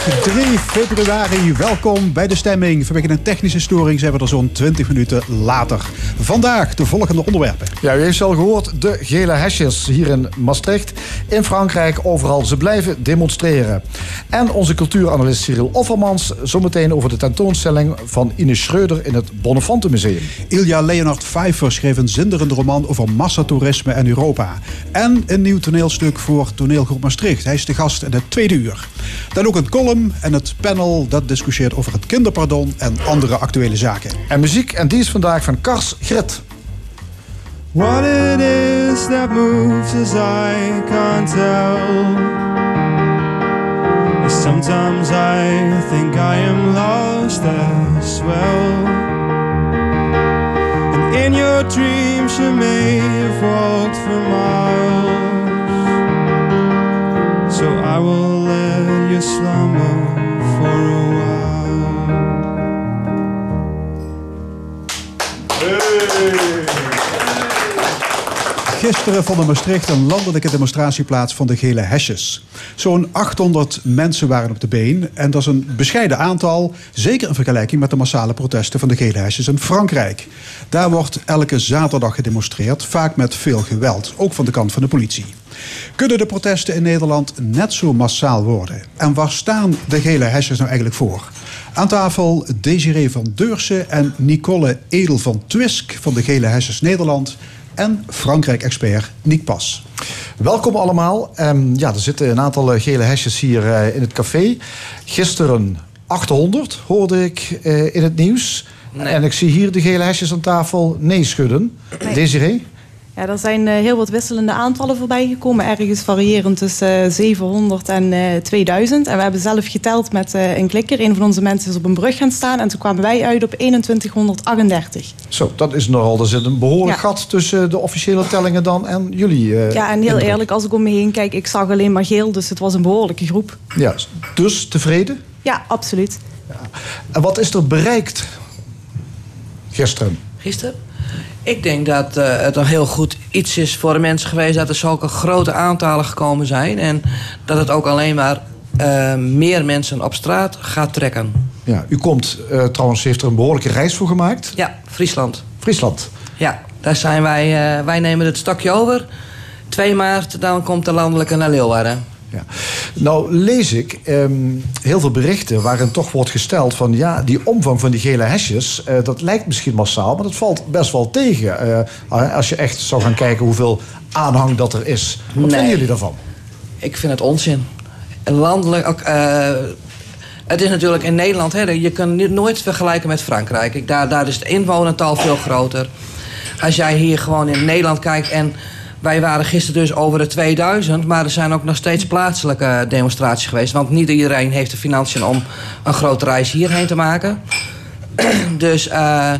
3 februari, welkom bij de stemming. Vanwege een technische storing zijn we er zo'n 20 minuten later. Vandaag de volgende onderwerpen. Ja, u heeft al gehoord, de gele hesjes hier in Maastricht. In Frankrijk, overal. Ze blijven demonstreren. En onze cultuuranalist Cyril Offermans, zometeen over de tentoonstelling van Ines Schreuder in het Bonnefante Museum. Ilja Leonard Pfeiffer schreef een zinderende roman over massatoerisme en Europa. En een nieuw toneelstuk voor toneelgroep Maastricht. Hij is de gast in het tweede uur. Dan ook een column en het panel dat discussieert over het kinderpardon en andere actuele zaken. En muziek, en die is vandaag van Kars What it is that moves us, I can't tell. Sometimes I think I am lost as well. And in your dreams, you may have walked for miles. So I will let you slumber ¡Ole! Gisteren vond in Maastricht een landelijke demonstratieplaats van de gele hesjes. Zo'n 800 mensen waren op de been. En dat is een bescheiden aantal, zeker in vergelijking met de massale protesten van de gele hesjes in Frankrijk. Daar wordt elke zaterdag gedemonstreerd, vaak met veel geweld, ook van de kant van de politie. Kunnen de protesten in Nederland net zo massaal worden? En waar staan de gele hesjes nou eigenlijk voor? Aan tafel Desiree van Deursen en Nicole Edel van Twisk van de Gele Hesjes Nederland en Frankrijk-expert Nick Pas. Welkom allemaal. Ehm, ja, er zitten een aantal eh, gele hesjes hier eh, in het café. Gisteren 800 hoorde ik eh, in het nieuws. En ik zie hier de gele hesjes aan tafel nee schudden. Nee. Desiree? Ja, er zijn eh, heel wat wisselende aantallen voorbij gekomen. Ergens variërend tussen eh, 700 en eh, 2000. En we hebben zelf geteld met eh, een klikker. Een van onze mensen is op een brug gaan staan. En toen kwamen wij uit op 2138. Zo, dat is nogal. Er zit een behoorlijk Ja. gat tussen de officiële tellingen dan en jullie. eh, Ja, en heel indruk. eerlijk, als ik om me heen kijk, ik zag alleen maar geel. Dus het was een behoorlijke groep. Ja, dus tevreden. Ja, absoluut. En wat is er bereikt gisteren? Gisteren? Ik denk dat eh, het een heel goed iets is voor de mensen geweest dat er zulke grote aantallen gekomen zijn. En dat het ook alleen maar eh, meer mensen op straat gaat trekken. Ja, u komt eh, trouwens, heeft er een behoorlijke reis voor gemaakt. Ja, Friesland. Friesland. Ja, daar zijn wij. wij nemen het stokje over. 2 maart, dan komt de landelijke naar Leeuwarden. Ja. Nou lees ik ehm, heel veel berichten waarin toch wordt gesteld van ja, die omvang van die gele hesjes, eh, dat lijkt misschien massaal, maar dat valt best wel tegen. Eh, als je echt zou gaan kijken hoeveel aanhang dat er is. Wat Nee. vinden jullie daarvan? Ik vind het onzin. Landelijk, eh, het is natuurlijk in Nederland, hè, je kunt niet- nooit vergelijken met Frankrijk. Ik, daar, daar is het inwonertal veel groter. Als jij hier gewoon in Nederland kijkt en wij waren gisteren dus over de 2000, maar er zijn ook nog steeds plaatselijke demonstraties geweest. Want niet iedereen heeft de financiën om een grote reis hierheen te maken. dus eh,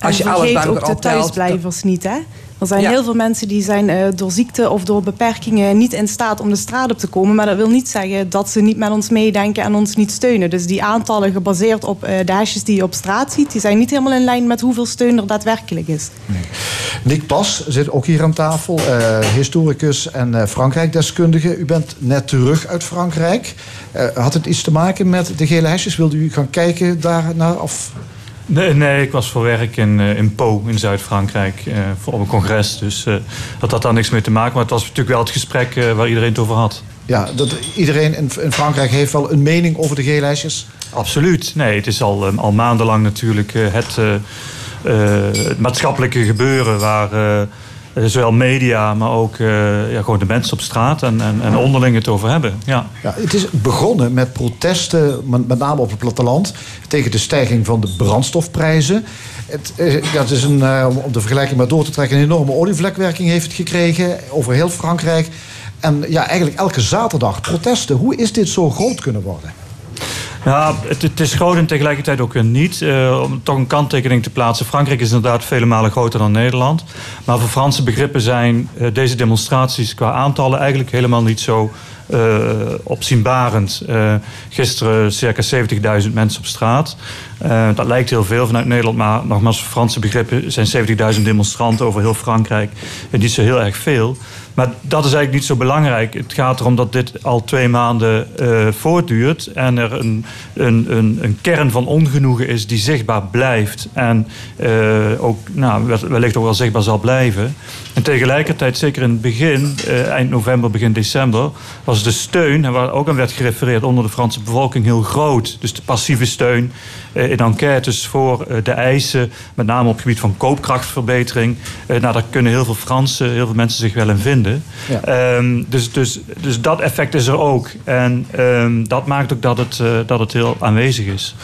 als je alles bij elkaar de optelt... thuisblijvers niet, hè? Er zijn Ja. heel veel mensen die zijn eh, door ziekte of door beperkingen niet in staat om de straat op te komen. Maar dat wil niet zeggen dat ze niet met ons meedenken en ons niet steunen. Dus die aantallen gebaseerd op eh, de hesjes die je op straat ziet, die zijn niet helemaal in lijn met hoeveel steun er daadwerkelijk is. Nick Pas zit ook hier aan tafel, eh, historicus en eh, Frankrijk-deskundige. U bent net terug uit Frankrijk. Eh, had het iets te maken met de gele hesjes? Wilde u gaan kijken daarnaar? Of... Nee, nee, ik was voor werk in, eh, in Po in Zuid-Frankrijk eh, voor op een congres. Dus eh, dat had daar niks mee te maken. Maar het was natuurlijk wel het gesprek waar iedereen het over had. Ja, dat, iedereen in, in Frankrijk heeft wel een mening over de gele hesjes. Absoluut. Nee, het is al, al maandenlang natuurlijk het, het maatschappelijke gebeuren waar zowel media, maar ook eh, ja, gewoon de mensen op straat en, en, en onderling het over hebben. Ja. Ja, het is begonnen met protesten, met name op het platteland, tegen de stijging van de brandstofprijzen. Het, eh, is een, eh, om de vergelijking maar door te trekken, een enorme olievlekwerking heeft het gekregen over heel Frankrijk. En ja, eigenlijk elke zaterdag protesten. Hoe is dit zo groot kunnen worden? Ja, het, is groot en tegelijkertijd ook weer niet. Eh, om toch een kanttekening te plaatsen. Frankrijk is inderdaad vele malen groter dan Nederland. Maar voor Franse begrippen zijn eh, deze demonstraties qua aantallen eigenlijk helemaal niet zo opzienbarend. Eh, gisteren circa 70.000 mensen op straat. Eh, dat lijkt heel veel vanuit Nederland, maar nogmaals, voor Franse begrippen zijn 70.000 demonstranten over heel Frankrijk niet zo heel erg veel. Maar dat is eigenlijk niet zo belangrijk. Het gaat erom dat dit al twee maanden eh, voortduurt en er een, een, een, een kern van ongenoegen is die zichtbaar blijft en eh, ook nou, wel- wellicht ook wel zichtbaar zal blijven. En tegelijkertijd, zeker in het begin, eh, eind november, begin december, was de steun, en waar ook aan werd gerefereerd onder de Franse bevolking, heel groot. Dus de passieve steun eh, in enquêtes voor eh, de eisen, met name op het gebied van koopkrachtverbetering. Eh, nou, daar kunnen heel veel Fransen, heel veel mensen zich wel in vinden. Ja. Ehm, dus, dus, dus dat effect is er ook. En ehm, dat maakt ook dat het, dat het heel aanwezig is.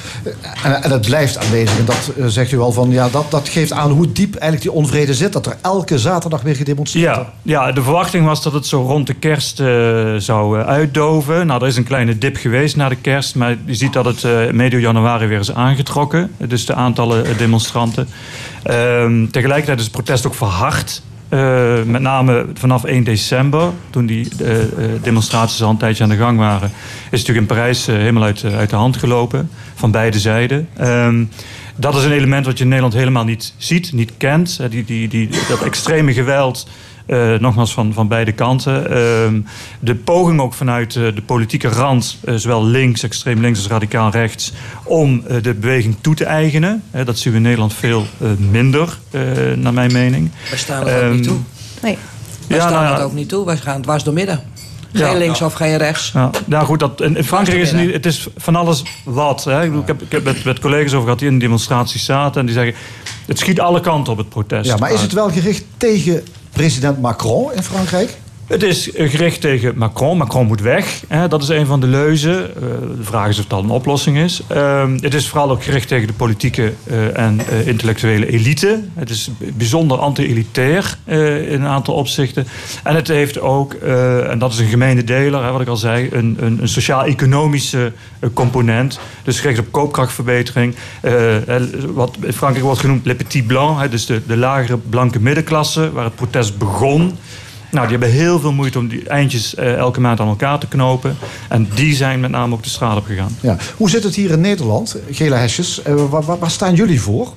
En, en het blijft aanwezig. En dat zegt u al van, ja, dat, dat geeft aan hoe diep eigenlijk die onvrede zit. Dat er elke zaterdag weer gedemonstreerd Ja, wordt. ja, de verwachting was dat het zo rond de kerst eh, zou eh, uitdoven. Nou, er is een kleine dip geweest na de kerst. Maar je ziet dat het eh, medio januari weer is aangetrokken. Dus de aantallen eh, demonstranten. Ehm, tegelijkertijd is het protest ook verhard. Met name vanaf 1 december, toen die eh, demonstraties al een tijdje aan de gang waren, is natuurlijk in Parijs helemaal uit, uit de hand gelopen. Van beide zijden. Ehm, dat is een element wat je in Nederland helemaal niet ziet, niet kent. Die, die, die, dat extreme geweld, eh, nogmaals van, van beide kanten. Ehm, de poging ook vanuit eh, de politieke rand, eh, zowel links, extreem links als radicaal rechts, om eh, de beweging toe te eigenen. Dat zien we in Nederland veel eh, minder, eh, naar mijn mening. Wij staan er ook Ehm, niet toe. Nee. Wij ja, staan nou er ook niet toe. Wij gaan dwars door midden. Geen Ja. links of geen rechts. Ja, nou goed, dat, in in Frankrijk is het, niet, het is van alles wat. Hè. Ik, bedoel, ik heb, ik heb met, met collega's over gehad die in de demonstraties zaten. En die zeggen, het schiet alle kanten op het protest. Ja, maar is het wel gericht tegen president Macron in Frankrijk? Het is gericht tegen Macron. Macron moet weg. Dat is een van de leuzen. Eh, de vraag is of dat een oplossing is. Ehm, het is vooral ook gericht tegen de politieke eh, en eh, intellectuele elite. Het is bijzonder anti-elitair in een aantal opzichten. En het heeft ook, en dat is een gemene deler, wat ik al zei, een, een, een sociaal-economische component. Dus gericht op koopkrachtverbetering. Wat in Frankrijk wordt genoemd le petit blanc. Dus de, de lagere blanke middenklasse, waar het protest begon. Nou, die hebben heel veel moeite om die eindjes eh, elke maand aan elkaar te knopen. En die zijn met name ook de straat op gegaan. Ja. Hoe zit het hier in Nederland, gele hesjes? Eh, waar, staan jullie voor?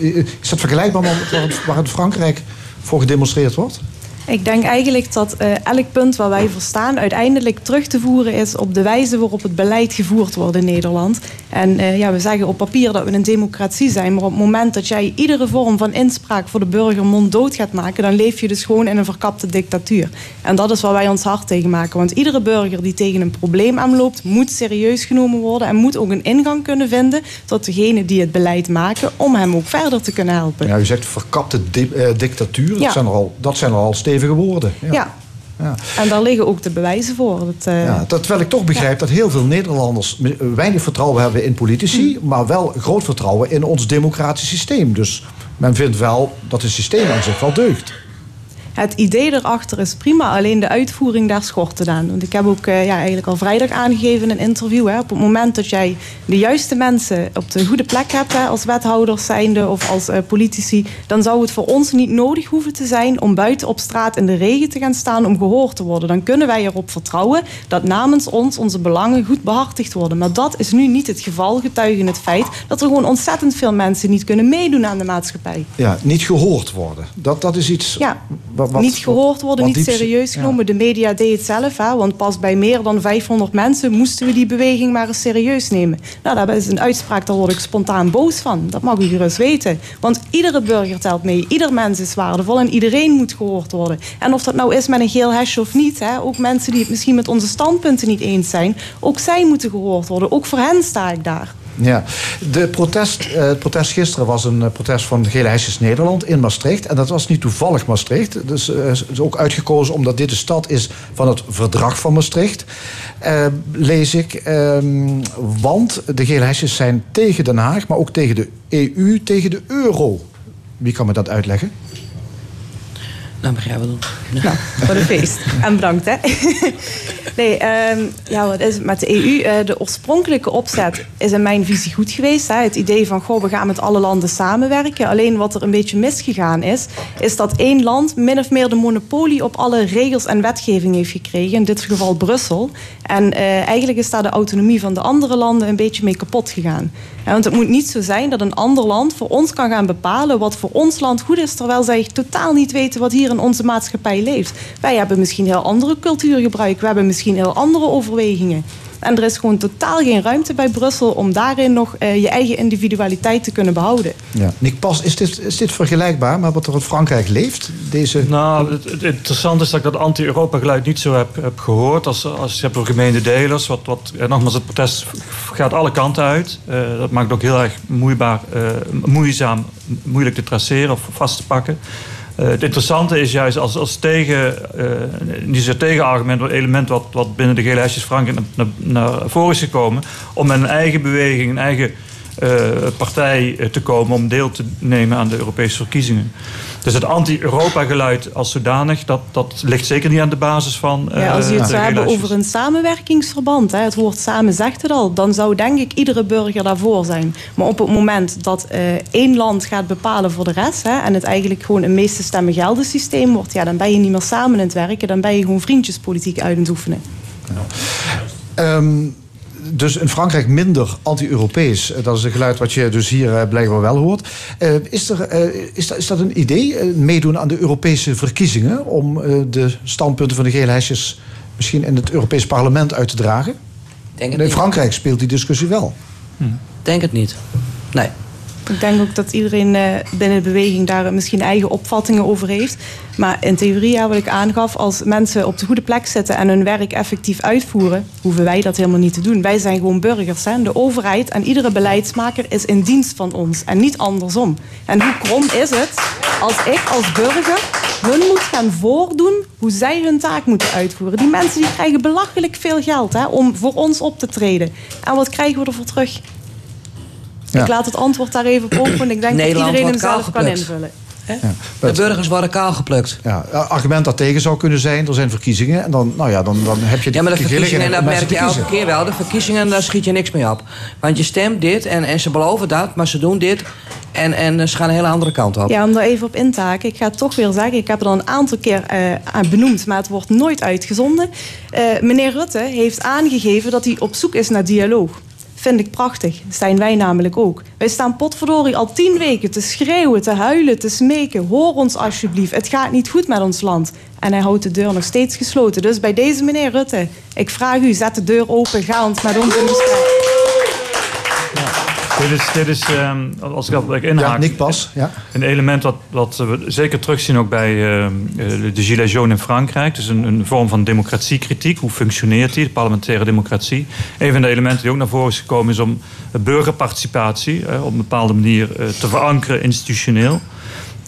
Eh, Is dat vergelijkbaar met waar waar het Frankrijk voor gedemonstreerd wordt? Ik denk eigenlijk dat eh, elk punt waar wij voor staan uiteindelijk terug te voeren is op de wijze waarop het beleid gevoerd wordt in Nederland. En eh, ja, we zeggen op papier dat we een democratie zijn, maar op het moment dat jij iedere vorm van inspraak voor de burger monddood gaat maken, dan leef je dus gewoon in een verkapte dictatuur. En dat is waar wij ons hard tegen maken. Want iedere burger die tegen een probleem aanloopt, moet serieus genomen worden en moet ook een ingang kunnen vinden tot degene die het beleid maken, om hem ook verder te kunnen helpen. Ja, u zegt verkapte di- eh, dictatuur. Dat, Ja. zijn er al, dat zijn er al stevige woorden. Ja. Ja. Ja. En daar liggen ook de bewijzen voor. Dat, eh, Ja, dat- terwijl ik toch begrijp dat heel veel Nederlanders weinig vertrouwen hebben in politici, maar wel groot vertrouwen in ons democratisch systeem. Dus men vindt wel dat het systeem aan zich wel deugt. Het idee erachter is prima, alleen de uitvoering daar schort het aan. Want ik heb ook eh, ja, eigenlijk al vrijdag aangegeven in een interview. Hè, op het moment dat jij de juiste mensen op de goede plek hebt, hè, als wethouders zijnde of als eh, politici, dan zou het voor ons niet nodig hoeven te zijn om buiten op straat in de regen te gaan staan om gehoord te worden. Dan kunnen wij erop vertrouwen dat namens ons onze belangen goed behartigd worden. Maar dat is nu niet het geval, getuige het feit dat er gewoon ontzettend veel mensen niet kunnen meedoen aan de maatschappij. Ja, niet gehoord worden. Dat, dat is iets. Ja, wat- niet gehoord worden, niet diep- serieus ja. genomen. De media deed het zelf, hè, want pas bij meer dan 500 mensen moesten we die beweging maar eens serieus nemen. Nou, dat is een uitspraak, daar word ik spontaan boos van. Dat mag u gerust weten. Want iedere burger telt mee, ieder mens is waardevol en iedereen moet gehoord worden. En of dat nou is met een geel hesje of niet, hè, ook mensen die het misschien met onze standpunten niet eens zijn, ook zij moeten gehoord worden. Ook voor hen sta ik daar. Ja, de protest, eh, het protest gisteren was een eh, protest van de Gele Hesjes Nederland in Maastricht. En dat was niet toevallig Maastricht. Dus eh, is ook uitgekozen omdat dit de stad is van het verdrag van Maastricht. Lees ik. Ehm, want de Gele Hesjes zijn tegen Den Haag, maar ook tegen de EU, tegen de euro. Wie kan me dat uitleggen? Nou, jij wel doen. Nou, voor de feest. En bedankt, hè. Nee, ehm, ja, wat is het met de EU? Eh, de oorspronkelijke opzet is in mijn visie goed geweest. Hè? Het idee van, goh, we gaan met alle landen samenwerken. Alleen wat er een beetje misgegaan is, is dat één land min of meer de monopolie op alle regels en wetgeving heeft gekregen. In dit geval Brussel. En eh, eigenlijk is daar de autonomie van de andere landen een beetje mee kapot gegaan. Want het moet niet zo zijn dat een ander land voor ons kan gaan bepalen wat voor ons land goed is, terwijl zij totaal niet weten wat hier in onze maatschappij leeft. Wij hebben misschien heel andere cultuurgebruik, we hebben misschien heel andere overwegingen. En er is gewoon totaal geen ruimte bij Brussel om daarin nog uh, je eigen individualiteit te kunnen behouden. Ja. Nick Pas, is dit, is dit vergelijkbaar met wat er in Frankrijk leeft? Deze... Nou, het, het interessante is dat ik dat anti-Europa-geluid niet zo heb, heb gehoord. Als, als je hebt over gemeente delers, wat, wat, ja, nogmaals, het protest gaat alle kanten uit. Uh, dat maakt het ook heel erg moeibaar, uh, moeizaam, moeilijk te traceren of vast te pakken. Uh, het interessante is juist als, als tegen, uh, niet tegenargument, een element wat, wat binnen de gele hesjes Frankrijk naar, naar, voren is gekomen, om met een eigen beweging, een eigen uh, partij te komen om deel te nemen aan de Europese verkiezingen. Dus het anti-Europa-geluid als zodanig, dat, dat ligt zeker niet aan de basis van. Uh, ja, als je het zou hebben over een samenwerkingsverband, hè, het woord samen zegt het al, dan zou denk ik iedere burger daarvoor zijn. Maar op het moment dat uh, één land gaat bepalen voor de rest hè, en het eigenlijk gewoon een meeste stemmen gelden systeem wordt, ja, dan ben je niet meer samen in het werken, dan ben je gewoon vriendjespolitiek uit het oefenen. Ja. Um, dus in Frankrijk minder anti-Europees. Dat is een geluid wat je dus hier blijkbaar wel hoort. Uh, is, er, is, dat, is dat een idee, meedoen aan de Europese verkiezingen... om de standpunten van de gele hesjes misschien in het Europees parlement uit te dragen? Denk het in niet. Frankrijk speelt die discussie wel. Hm. Denk het niet. Nee. Ik denk ook dat iedereen uh, binnen de beweging daar misschien eigen opvattingen over heeft. Maar in theorie, ja, wat ik aangaf, als mensen op de goede plek zitten en hun werk effectief uitvoeren, hoeven wij dat helemaal niet te doen. Wij zijn gewoon burgers. Hè? De overheid en iedere beleidsmaker is in dienst van ons en niet andersom. En hoe krom is het als ik als burger hun moet gaan voordoen hoe zij hun taak moeten uitvoeren? Die mensen die krijgen belachelijk veel geld hè, om voor ons op te treden. En wat krijgen we ervoor terug? Ja. Ik laat het antwoord daar even op open. Ik denk Nederland dat iedereen hem zelf geplukt. kan invullen. Ja. De burgers worden kaal geplukt. Ja, argument dat tegen zou kunnen zijn, er zijn verkiezingen. En dan, nou ja, dan, dan heb je die Ja, maar de verkiezingen, dat merk je elke keer wel. De verkiezingen, daar schiet je niks mee op. Want je stemt dit en, en ze beloven dat, maar ze doen dit. En, en ze gaan een hele andere kant op. Ja, om daar even op in te haken. Ik ga het toch weer zeggen. Ik heb het al een aantal keer uh, aan benoemd, maar het wordt nooit uitgezonden. Uh, meneer Rutte heeft aangegeven dat hij op zoek is naar dialoog. Vind ik prachtig. Dat zijn wij namelijk ook. Wij staan potverdorie al tien weken te schreeuwen, te huilen, te smeken. Hoor ons alsjeblieft. Het gaat niet goed met ons land. En hij houdt de deur nog steeds gesloten. Dus bij deze meneer Rutte, ik vraag u, zet de deur open. Ga ons met ons in gesprek. Dit is, dit is um, als ik dat inhaak, ja, Nick Pas, ja. een element wat, wat we zeker terugzien ook bij uh, de Gilets jaunes in Frankrijk. Dus een, een vorm van democratiekritiek. Hoe functioneert die, de parlementaire democratie? Een van de elementen die ook naar voren is gekomen is om burgerparticipatie uh, op een bepaalde manier uh, te verankeren institutioneel.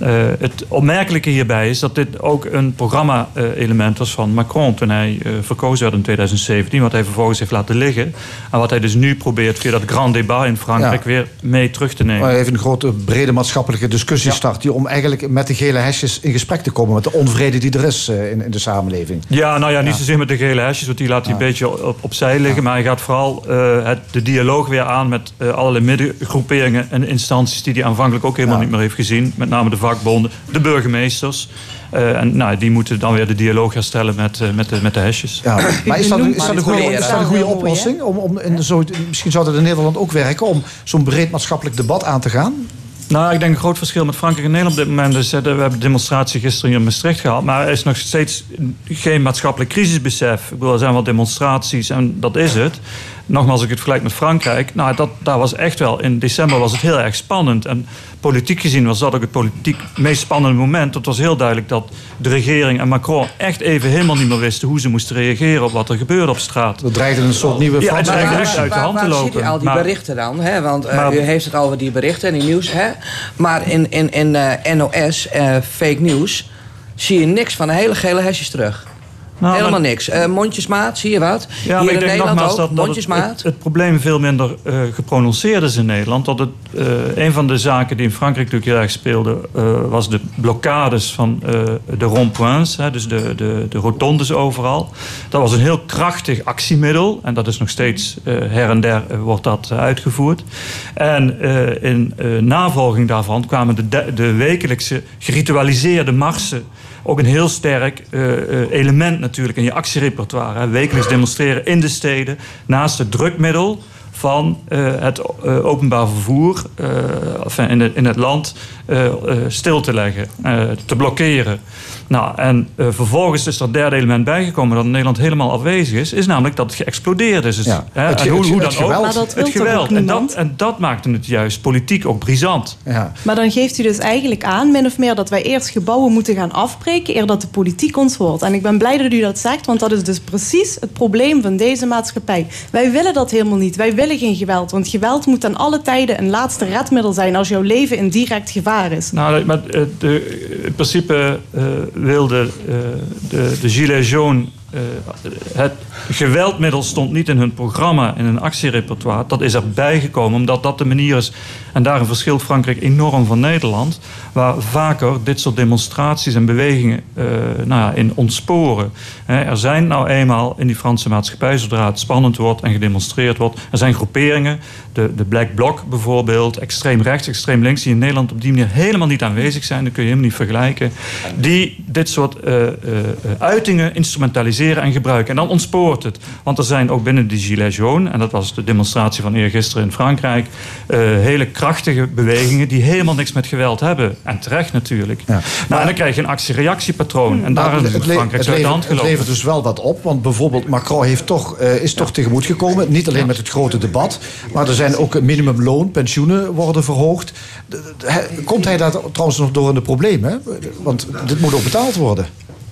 Uh, het opmerkelijke hierbij is dat dit ook een programma-element was van Macron toen hij uh, verkozen werd in 2017, wat hij vervolgens heeft laten liggen. En wat hij dus nu probeert via dat grand débat in Frankrijk ja. weer mee terug te nemen. Maar even een grote, brede maatschappelijke discussie ja. start om eigenlijk met de gele hesjes in gesprek te komen met de onvrede die er is uh, in, in, de samenleving. Ja, nou ja, niet ja. zozeer met de gele hesjes, want die laat hij een beetje op, opzij liggen. Maar hij gaat vooral het, de dialoog weer aan met allerlei middengroeperingen en instanties die hij aanvankelijk ook helemaal niet meer heeft gezien. Met name de vakbonden, de burgemeesters. Uh, en nou, die moeten dan weer de dialoog herstellen met, uh, met, de, met de hesjes. Ja. Maar is dat, is dat een goede, is dat een goede oplossing? Om, om in zo, misschien zou dat in Nederland ook werken om zo'n breed maatschappelijk debat aan te gaan? Nou, ik denk een groot verschil met Frankrijk en Nederland op dit moment is... we hebben de demonstratie gisteren hier in Maastricht gehad... maar er is nog steeds geen maatschappelijk crisisbesef. Ik bedoel, er zijn wel demonstraties en dat is het. Nogmaals, als ik het vergelijk met Frankrijk... nou, dat, daar was echt wel... in december was het heel erg spannend. En politiek gezien was dat ook het politiek meest spannende moment. Het was heel duidelijk dat de regering en Macron... echt even helemaal niet meer wisten hoe ze moesten reageren... op wat er gebeurde op straat. Dat dreigde een soort nieuwe Ja, het dreigde echt uit de hand te lopen. ziet u al die Maar- berichten dan? Hè? Want uh, Maar- u heeft het over die berichten en die nieuws. Hè? Maar in, in, in uh, NOS, uh, fake news, zie je niks van de hele gele hesjes terug. Nou, Helemaal maar- niks. Eh, mondjesmaat, zie je wat? Ja, Hier in Nederland ook, dat, het, mondjesmaat. het, het probleem veel minder eh, geprononceerd is in Nederland. Dat het, eh, een van de zaken die in Frankrijk natuurlijk heel erg speelde... was de blokkades van de ronds-points, hè, dus de, de, de rotondes overal. Dat was een heel krachtig actiemiddel. En dat is nog steeds her en der wordt dat uitgevoerd. En in navolging daarvan kwamen de, de, de wekelijkse geritualiseerde marsen ook een heel sterk eh, eh, element natuurlijk in je actierepertoire. Wekelijks demonstreren in de steden naast het drukmiddel van eh, het openbaar vervoer in, in het land stil te leggen, te blokkeren. Nou, en eh, vervolgens is er een derde element bijgekomen dat in Nederland helemaal afwezig is, is namelijk dat het geëxplodeerd is. Dus, Ja. hè, Het en hoe, het- hoe het dan ook. geweld. Maar dat wil het toch ook geweld. En dat, en dat maakte het juist politiek ook brisant. Ja. Maar dan geeft u dus eigenlijk aan, min of meer, dat wij eerst gebouwen moeten gaan afbreken eer dat de politiek ons hoort. En ik ben blij dat u dat zegt, want dat is dus precies het probleem van deze maatschappij. Wij willen dat helemaal niet. Wij willen geen geweld, want geweld moet aan alle tijden een laatste redmiddel zijn als jouw leven in direct gevaar is. Nou, maar eh, de, in principe eh, wilde eh, de, de Gilets jaunes... eh, het geweldmiddel stond niet in hun programma, in hun actierepertoire. Dat is erbij gekomen omdat dat de manier is... en daarin verschilt Frankrijk enorm van Nederland... waar vaker dit soort demonstraties en bewegingen eh, nou ja, in ontsporen. Er zijn nou eenmaal in die Franse maatschappij... zodra het spannend wordt en gedemonstreerd wordt... er zijn groeperingen, de, de Black Bloc bijvoorbeeld... extreem rechts, extreem links... die in Nederland op die manier helemaal niet aanwezig zijn. Dat kun je helemaal niet vergelijken. Die dit soort eh, uitingen instrumentaliseren en gebruiken. En dan ontspoort het. Want er zijn ook binnen die Gilets jaunes... en dat was de demonstratie van eergisteren in Frankrijk... eh, hele krachtige bewegingen die helemaal niks met geweld hebben. En terecht natuurlijk. Ja. Nou, en dan krijg je een actie-reactiepatroon. En daar Maar is Frankrijk het, zo uit de hand het gelopen. levert dus wel wat op. Want bijvoorbeeld Macron heeft toch, eh, is toch tegemoet gekomen. Niet alleen met het grote debat. Maar er zijn ook minimumloon, pensioenen worden verhoogd. Komt hij daar trouwens nog door in de problemen? Want dit moet ook betaald worden.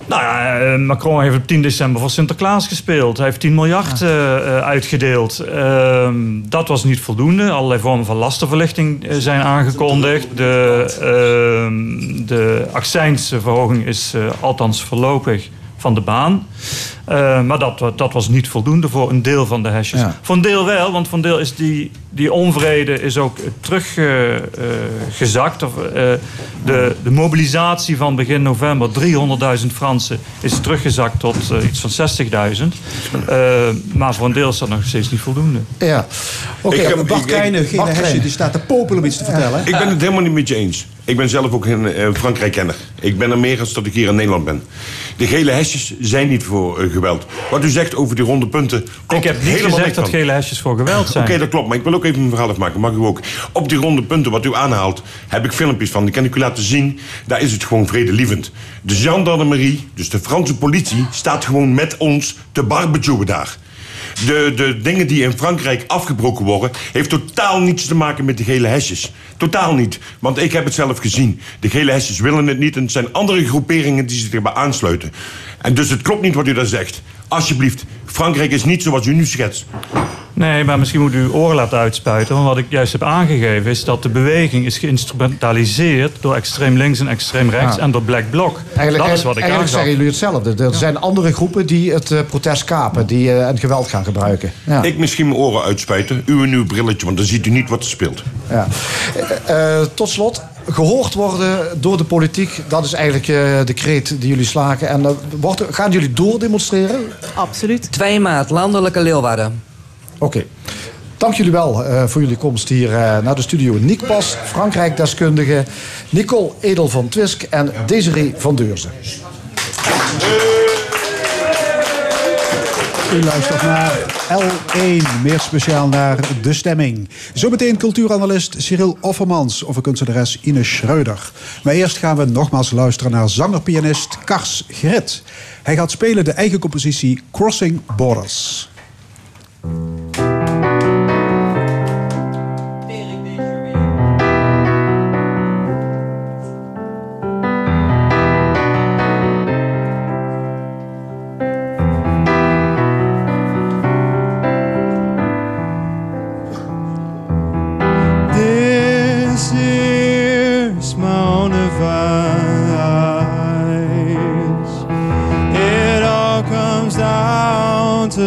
Nou ja, eh, Macron heeft op 10 december voor Sinterklaas gespeeld. Hij heeft 10 miljard eh, eh, uitgedeeld. Ehm, dat was niet voldoende. Allerlei vormen van lastenverlichting zijn aangekondigd. De, ehm, de accijnsverhoging is althans voorlopig van de baan. Eh, maar dat, dat was niet voldoende voor een deel van de hashjes. Ja. Voor een deel wel, want voor een deel is die, die onvrede is ook teruggezakt. of eh, de, de mobilisatie van begin november, 300.000 Fransen, is teruggezakt tot eh, iets van 60.000. Eh, maar voor een deel is dat nog steeds niet voldoende. Ja. Oké, Ik heb- Bart Bart Kleine, hesje, Kleine. die staat te popelen om iets te vertellen. Ik ben het helemaal niet met je eens. Ik ben zelf ook een eh, Frankrijk-kenner. Ik ben er meer als dat ik hier in Nederland ben. De gele hesjes zijn niet voor eh, geweld. Wat u zegt over die ronde punten... klopt ik heb niet helemaal gezegd dat gele hesjes voor geweld zijn. Oké, dat klopt. Maar ik wil ook even een verhaal afmaken. Mag u ook. Op die ronde punten wat u aanhaalt, heb ik filmpjes van. Die kan ik u laten zien. Daar is het gewoon vredelievend. De gendarmerie, dus de Franse politie, staat gewoon met ons te barbecuen daar. De, de dingen die in Frankrijk afgebroken worden, heeft totaal niets te maken met de gele hesjes. Totaal niet. Want ik heb het zelf gezien. De gele hesjes willen het niet en het zijn andere groeperingen die zich erbij aansluiten. En dus het klopt niet wat u daar zegt. Alsjeblieft, Frankrijk is niet zoals u nu schetst. Nee, maar misschien moet u uw oren laten uitspuiten. Want wat ik juist heb aangegeven is dat de beweging is geïnstrumentaliseerd door extreem links en extreem rechts Ja. en door Black Bloc. Eigenlijk, dat is wat ik eigenlijk aangaf. zeggen jullie hetzelfde. Er zijn andere groepen die het eh, protest kapen. Die eh, en geweld gaan gebruiken. Ja. Ik misschien mijn oren uitspuiten, u en uw brilletje, want dan ziet u niet wat er speelt. Ja. Eh, tot slot, gehoord worden door de politiek. Dat is eigenlijk eh, de kreet die jullie slagen. En wordt, gaan jullie doordemonstreren? Absoluut. Twee maat, landelijke Leeuwarden. Oké. Dank jullie wel eh, voor jullie komst hier eh, naar de studio. Nick Pas, Frankrijk-deskundige. Nicole Edel van Twisk en Desiree van Deurzen. U luistert naar L1, meer speciaal naar De Stemming. Zometeen cultuuranalist Cyril Offermans over kunstenares Ine Schreuder. Maar eerst gaan we nogmaals luisteren naar zanger-pianist Kars Grit. Hij gaat spelen de eigen compositie Crossing Borders.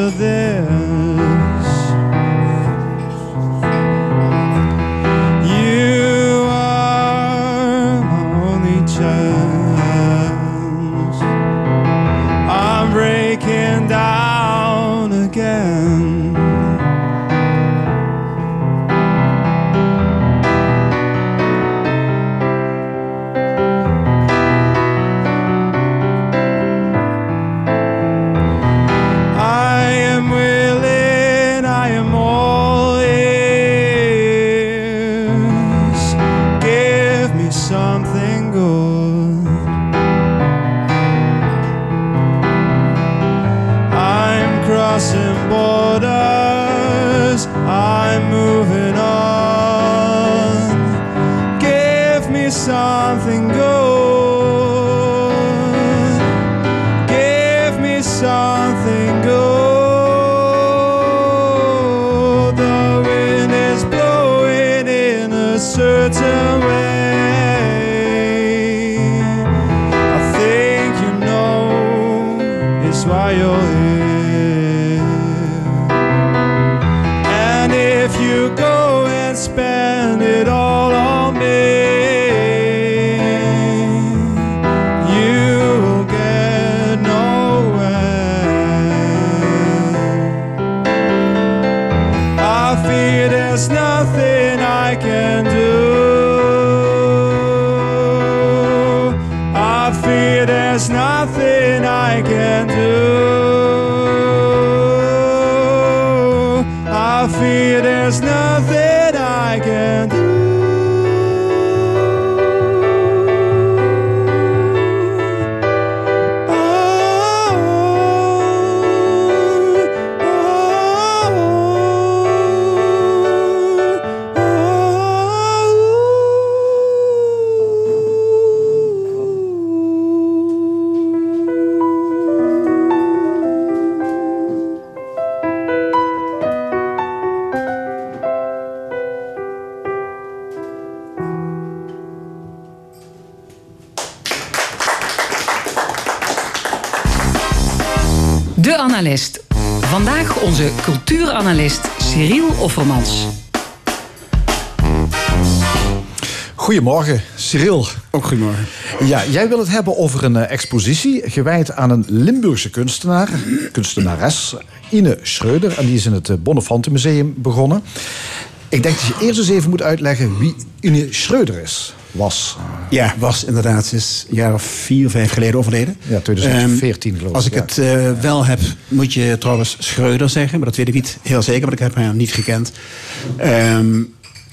To this. Goedemorgen, Cyril. Ook goedemorgen. Ja, jij wil het hebben over een eh, expositie gewijd aan een Limburgse kunstenaar, kunstenares, Ine Schreuder. En die is in het eh, Bonnefante Museum begonnen. Ik denk dat je eerst eens even moet uitleggen wie Ine Schreuder is. Was. Ja, was inderdaad. Ze is een jaar of vier, vijf geleden overleden. Ja, 2014 geloof ik. Als ik ja. het eh, wel heb, moet je trouwens Schreuder zeggen. Maar dat weet ik niet heel zeker, want ik heb haar niet gekend. Ehm,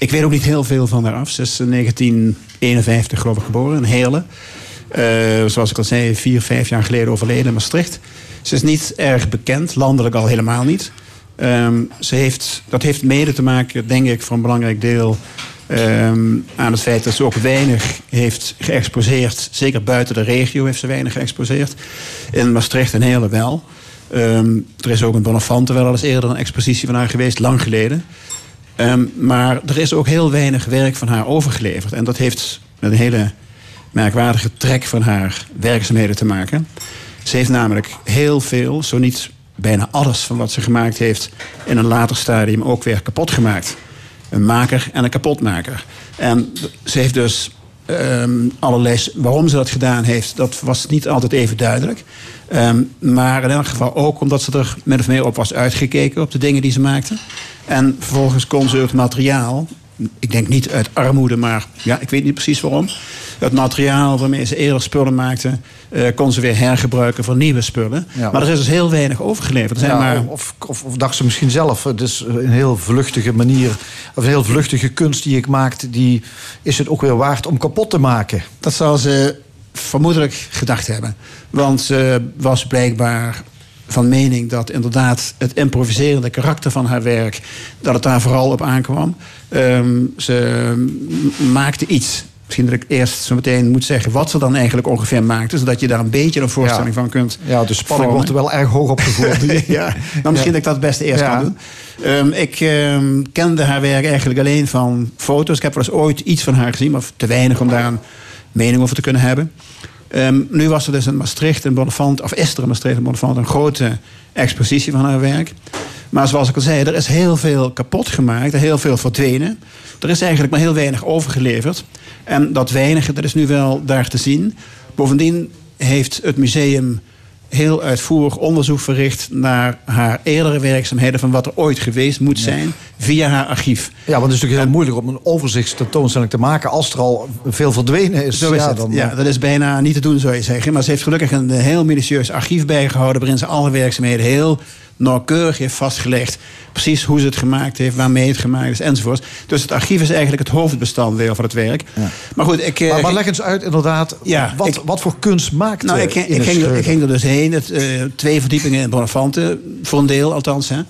ik weet ook niet heel veel van haar af. Ze is in 1951 geloof ik geboren in Heerlen. Eh, zoals ik al zei, vier, vijf jaar geleden overleden in Maastricht. Ze is niet erg bekend, landelijk al helemaal niet. Ehm, ze heeft, dat heeft mede te maken, denk ik, voor een belangrijk deel... ehm, aan het feit dat ze ook weinig heeft geëxposeerd. Zeker buiten de regio heeft ze weinig geëxposeerd. In Maastricht en Heerlen wel. Ehm, er is ook in Bonnefante wel eens eerder een expositie van haar geweest, lang geleden. Ehm, maar er is ook heel weinig werk van haar overgeleverd. En dat heeft met een hele merkwaardige trek van haar werkzaamheden te maken. Ze heeft namelijk heel veel, zo niet bijna alles van wat ze gemaakt heeft... in een later stadium ook weer kapot gemaakt. Een maker en een kapotmaker. En ze heeft dus ehm, allerlei... Waarom ze dat gedaan heeft, dat was niet altijd even duidelijk. Ehm, maar in elk geval ook omdat ze er min of meer op was uitgekeken... op de dingen die ze maakte. En vervolgens kon ze het materiaal... Ik denk niet uit armoede, maar ja, ik weet niet precies waarom. Het materiaal waarmee ze eerder spullen maakte, eh, kon ze weer hergebruiken voor nieuwe spullen. Ja. maar er is dus heel weinig overgeleverd. Er zijn Ja, maar of, of, of dacht ze misschien zelf, het is een heel vluchtige manier, of een heel vluchtige kunst die ik maak, die is het ook weer waard om kapot te maken. Dat zal ze vermoedelijk gedacht hebben. Want ze was blijkbaar van mening dat inderdaad het improviserende karakter van haar werk... dat het daar vooral op aankwam. Ehm, ze maakte iets. Misschien dat ik eerst zo meteen moet zeggen wat ze dan eigenlijk ongeveer maakte... zodat je daar een beetje een voorstelling Ja. van kunt Ja, de spanning wordt er wel erg hoog opgevoerd. ja, nou, misschien Ja. dat ik dat het beste eerst Ja. kan doen. Ehm, ik ehm, kende haar werk eigenlijk alleen van foto's. Ik heb wel eens ooit iets van haar gezien, maar te weinig om daar een mening over te kunnen hebben. Ehm, nu was er dus in Maastricht en Bonnefant, of is er in Maastricht en Bonnefant een grote expositie van haar werk. Maar zoals ik al zei, er is heel veel kapot gemaakt, heel veel verdwenen. Er is eigenlijk maar heel weinig overgeleverd. En dat weinige, dat is nu wel daar te zien. Bovendien heeft het museum heel uitvoerig onderzoek verricht naar haar eerdere werkzaamheden van wat er ooit geweest moet zijn via haar archief. Ja, want het is natuurlijk heel moeilijk om een overzichtstentoonstelling te maken als er al veel verdwenen is. Zo is ja, het. dan, ja, dat is bijna niet te doen, zou je zeggen. Maar ze heeft gelukkig een heel minutieus archief bijgehouden... waarin ze alle werkzaamheden heel nauwkeurig heeft vastgelegd. Precies hoe ze het gemaakt heeft, waarmee het gemaakt is, enzovoort. Dus het archief is eigenlijk het hoofdbestanddeel van het werk. Maar goed, ik... eh, Maar, maar ik- leg eens uit inderdaad, Ja, wat, ik- wat voor kunst maakt nou, eh, ik, ik, ging, er- ik ging er dus heen. Het, eh, twee verdiepingen in Bonafante, voor een deel althans. Hè.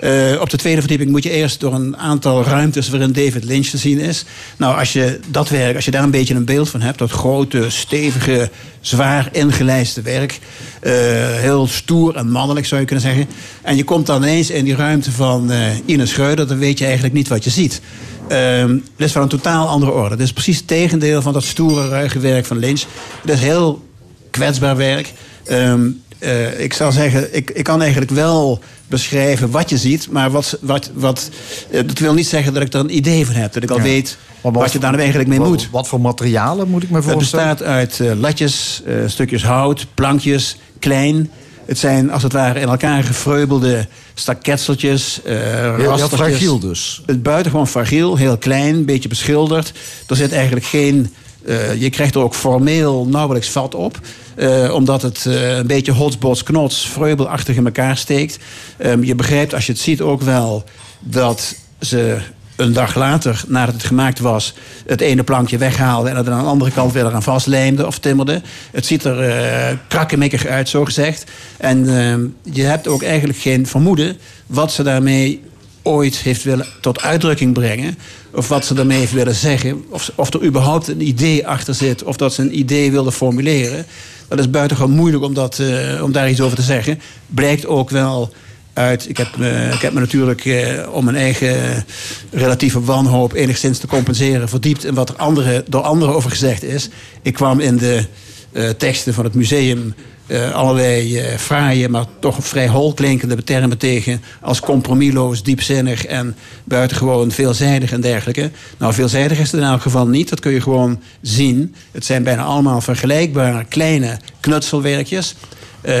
Eh, op de tweede verdieping moet je eerst door een aantal ruimtes waarin David Lynch te zien is. Nou, als je dat werk, als je daar een beetje een beeld van hebt, dat grote, stevige, zwaar ingelijste werk. eh, heel stoer en mannelijk zou je kunnen zeggen. En je komt dan ineens in die ruimte van eh Ines Schreuder, dan weet je eigenlijk niet wat je ziet. Ehm, het is van een totaal andere orde. Het is precies het tegendeel van dat stoere, ruige werk van Lynch. Het is heel kwetsbaar werk. Ehm, eh, ik zou zeggen, ik, ik kan eigenlijk wel beschrijven wat je ziet, maar wat, wat, wat, eh, dat wil niet zeggen dat ik er een idee van heb. Dat ik al Ja. weet wat je daar nou eigenlijk mee wat- moet. Wat voor materialen moet ik me Het voorstellen? bestaat uit eh, latjes, stukjes hout, plankjes, klein. Het zijn als het ware in elkaar gefreubelde staketseltjes, eh Heel, fragiel dus. Het buitengewoon fragiel, heel klein, een beetje beschilderd. Er zit eigenlijk geen. Eh, je krijgt er ook formeel nauwelijks vat op. eh, omdat het eh, een beetje hotsbots, knots, vreubelachtig in elkaar steekt. Ehm, je begrijpt als je het ziet ook wel dat ze een dag later, nadat het gemaakt was, het ene plankje weghaalde en het aan de andere kant weer eraan vastlijmde of timmerde. Het ziet er eh krakkemikkig uit, zo gezegd. En ehm, je hebt ook eigenlijk geen vermoeden wat ze daarmee ooit heeft willen tot uitdrukking brengen. Of wat ze daarmee heeft willen zeggen. Of, of er überhaupt een idee achter zit. Of dat ze een idee wilde formuleren. Dat is buitengewoon moeilijk om, dat, eh, om daar iets over te zeggen. Blijkt ook wel uit. Ik heb, me- ik heb me natuurlijk eh, om mijn eigen relatieve wanhoop enigszins te compenseren verdiept in wat er andere, door anderen over gezegd is. Ik kwam in de eh, teksten van het museum eh, allerlei eh fraaie, maar toch vrij holklinkende termen tegen. Als compromisloos, diepzinnig en buitengewoon veelzijdig en dergelijke. Nou, veelzijdig is het in elk geval niet. Dat kun je gewoon zien. Het zijn bijna allemaal vergelijkbare kleine knutselwerkjes. Eh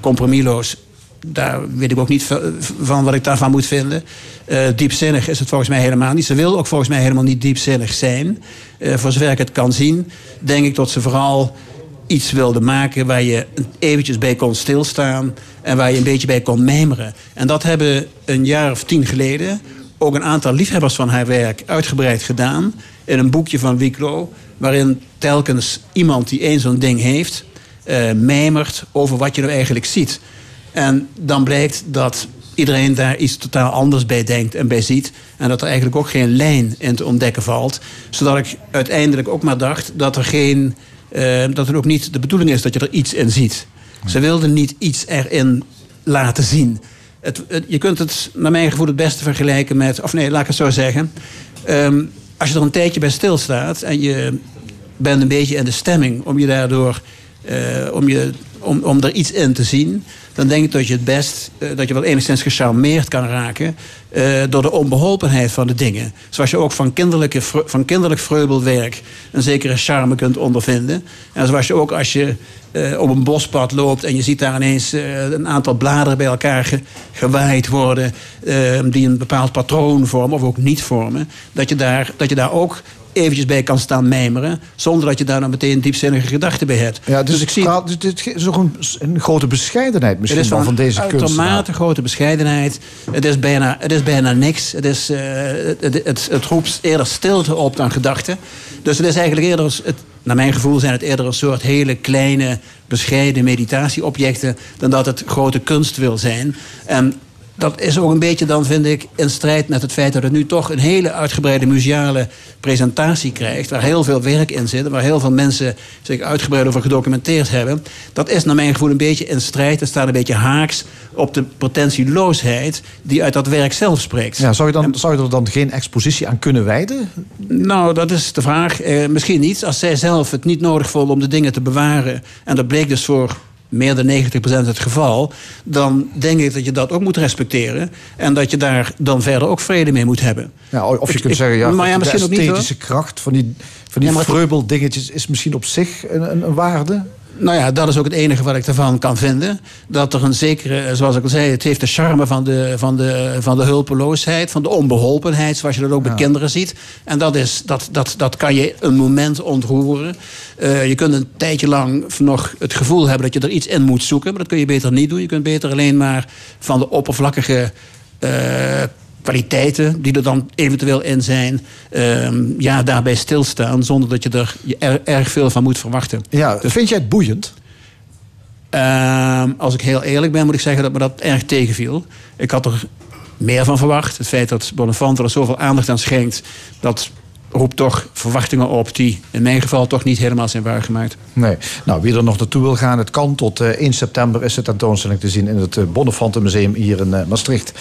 compromisloos daar weet ik ook niet van wat ik daarvan moet vinden. Eh, diepzinnig is het volgens mij helemaal niet. Ze wil ook volgens mij helemaal niet diepzinnig zijn. Voor zover ik het kan zien, denk ik dat ze vooral iets wilde maken waar je eventjes bij kon stilstaan en waar je een beetje bij kon mijmeren. En dat hebben een jaar of tien geleden ook een aantal liefhebbers van haar werk uitgebreid gedaan in een boekje van Wicklow, waarin telkens iemand die één zo'n ding heeft, eh mijmert over wat je nou eigenlijk ziet. En dan blijkt dat iedereen daar iets totaal anders bij denkt en bij ziet. En dat er eigenlijk ook geen lijn in te ontdekken valt. Zodat ik uiteindelijk ook maar dacht dat er geen. Eh, dat het ook niet de bedoeling is dat je er iets in ziet. Ze wilden niet iets erin laten zien. Het- je kunt het, naar mijn gevoel, het beste vergelijken met. Of nee, laat ik het zo zeggen. Ehm, als je er een tijdje bij stilstaat en je bent een beetje in de stemming om je daardoor eh, om, je, om, om er iets in te zien, dan denk ik dat je het best, eh, dat je wel enigszins gecharmeerd kan raken eh, door de onbeholpenheid van de dingen. Zoals je ook van, kinderlijke, van kinderlijk vreubelwerk een zekere charme kunt ondervinden. En zoals je ook als je eh, op een bospad loopt en je ziet daar ineens een aantal bladeren bij elkaar ge- gewaaid worden, die een bepaald patroon vormen of ook niet vormen, dat je daar, dat je daar ook eventjes bij kan staan mijmeren, zonder dat je daar dan meteen diepzinnige gedachten bij hebt. Ja, dus, ik zie praat- dus dit is ook een, een grote bescheidenheid misschien het is van, van deze kunstenaar. uitermate grote bescheidenheid. Het is bijna, het is bijna niks. Het, is, eh, het, het, het roept eerder stilte op dan gedachten. Dus het is eigenlijk eerder, het, naar mijn gevoel zijn het eerder een soort hele kleine, bescheiden meditatieobjecten dan dat het grote kunst wil zijn. En dat is ook een beetje dan, vind ik, in strijd met het feit dat het nu toch een hele uitgebreide museale presentatie krijgt. Waar heel veel werk in zit. Waar heel veel mensen zich uitgebreid over gedocumenteerd hebben. Dat is naar mijn gevoel een beetje in strijd. Het staat een beetje haaks op de pretentieloosheid die uit dat werk zelf spreekt. Ja, zou, je dan, zou je er dan geen expositie aan kunnen wijden? Nou, dat is de vraag. Eh, misschien niet. Als zij zelf het niet nodig vonden om de dingen te bewaren. En dat bleek dus voor meer dan 90% het geval. Dan denk ik dat je dat ook moet respecteren. En dat je daar dan verder ook vrede mee moet hebben. Ja, of je Ik- kunt zeggen, ja, maar ja, de misschien ook niet, hoor. esthetische kracht van die, van die Ja, maar is misschien op zich een, een, een waarde. Nou ja, dat is ook het enige wat ik ervan kan vinden. Dat er een zekere, zoals ik al zei, het heeft de charme van de, van de, van de hulpeloosheid, van de onbeholpenheid, zoals je dat ook bij kinderen ziet. En dat, is, dat, dat, dat kan je een moment ontroeren. Eh, je kunt een tijdje lang nog het gevoel hebben dat je er iets in moet zoeken, maar dat kun je beter niet doen. Je kunt beter alleen maar van de oppervlakkige. eh, kwaliteiten die er dan eventueel in zijn, ehm, ja, daarbij stilstaan zonder dat je er je er, erg veel van moet verwachten. Ja, vind jij het boeiend? Ehm, als ik heel eerlijk ben, moet ik zeggen dat me dat erg tegenviel. Ik had er meer van verwacht. Het feit dat Bonafante er zoveel aandacht aan schenkt, dat roept toch verwachtingen op die in mijn geval toch niet helemaal zijn waargemaakt. Nee. Nou, wie er nog naartoe wil gaan, het kan. Tot eh, 1 september is de tentoonstelling te zien in het uh, Bonnefante Museum hier in eh, Maastricht.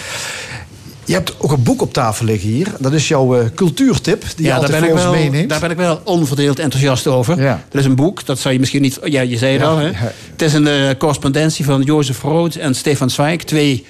Je hebt ook een boek op tafel liggen hier. Dat is jouw eh, cultuurtip die je Ja, daar altijd ben, ik ons wel, meeneemt. daar ben ik wel onverdeeld enthousiast over. Ja. Dat is een boek, dat zou je misschien niet... Ja, je zei het Ja, al. Hè? ja. Het is een eh, correspondentie van Jozef Rood en Stefan Zweig. Twee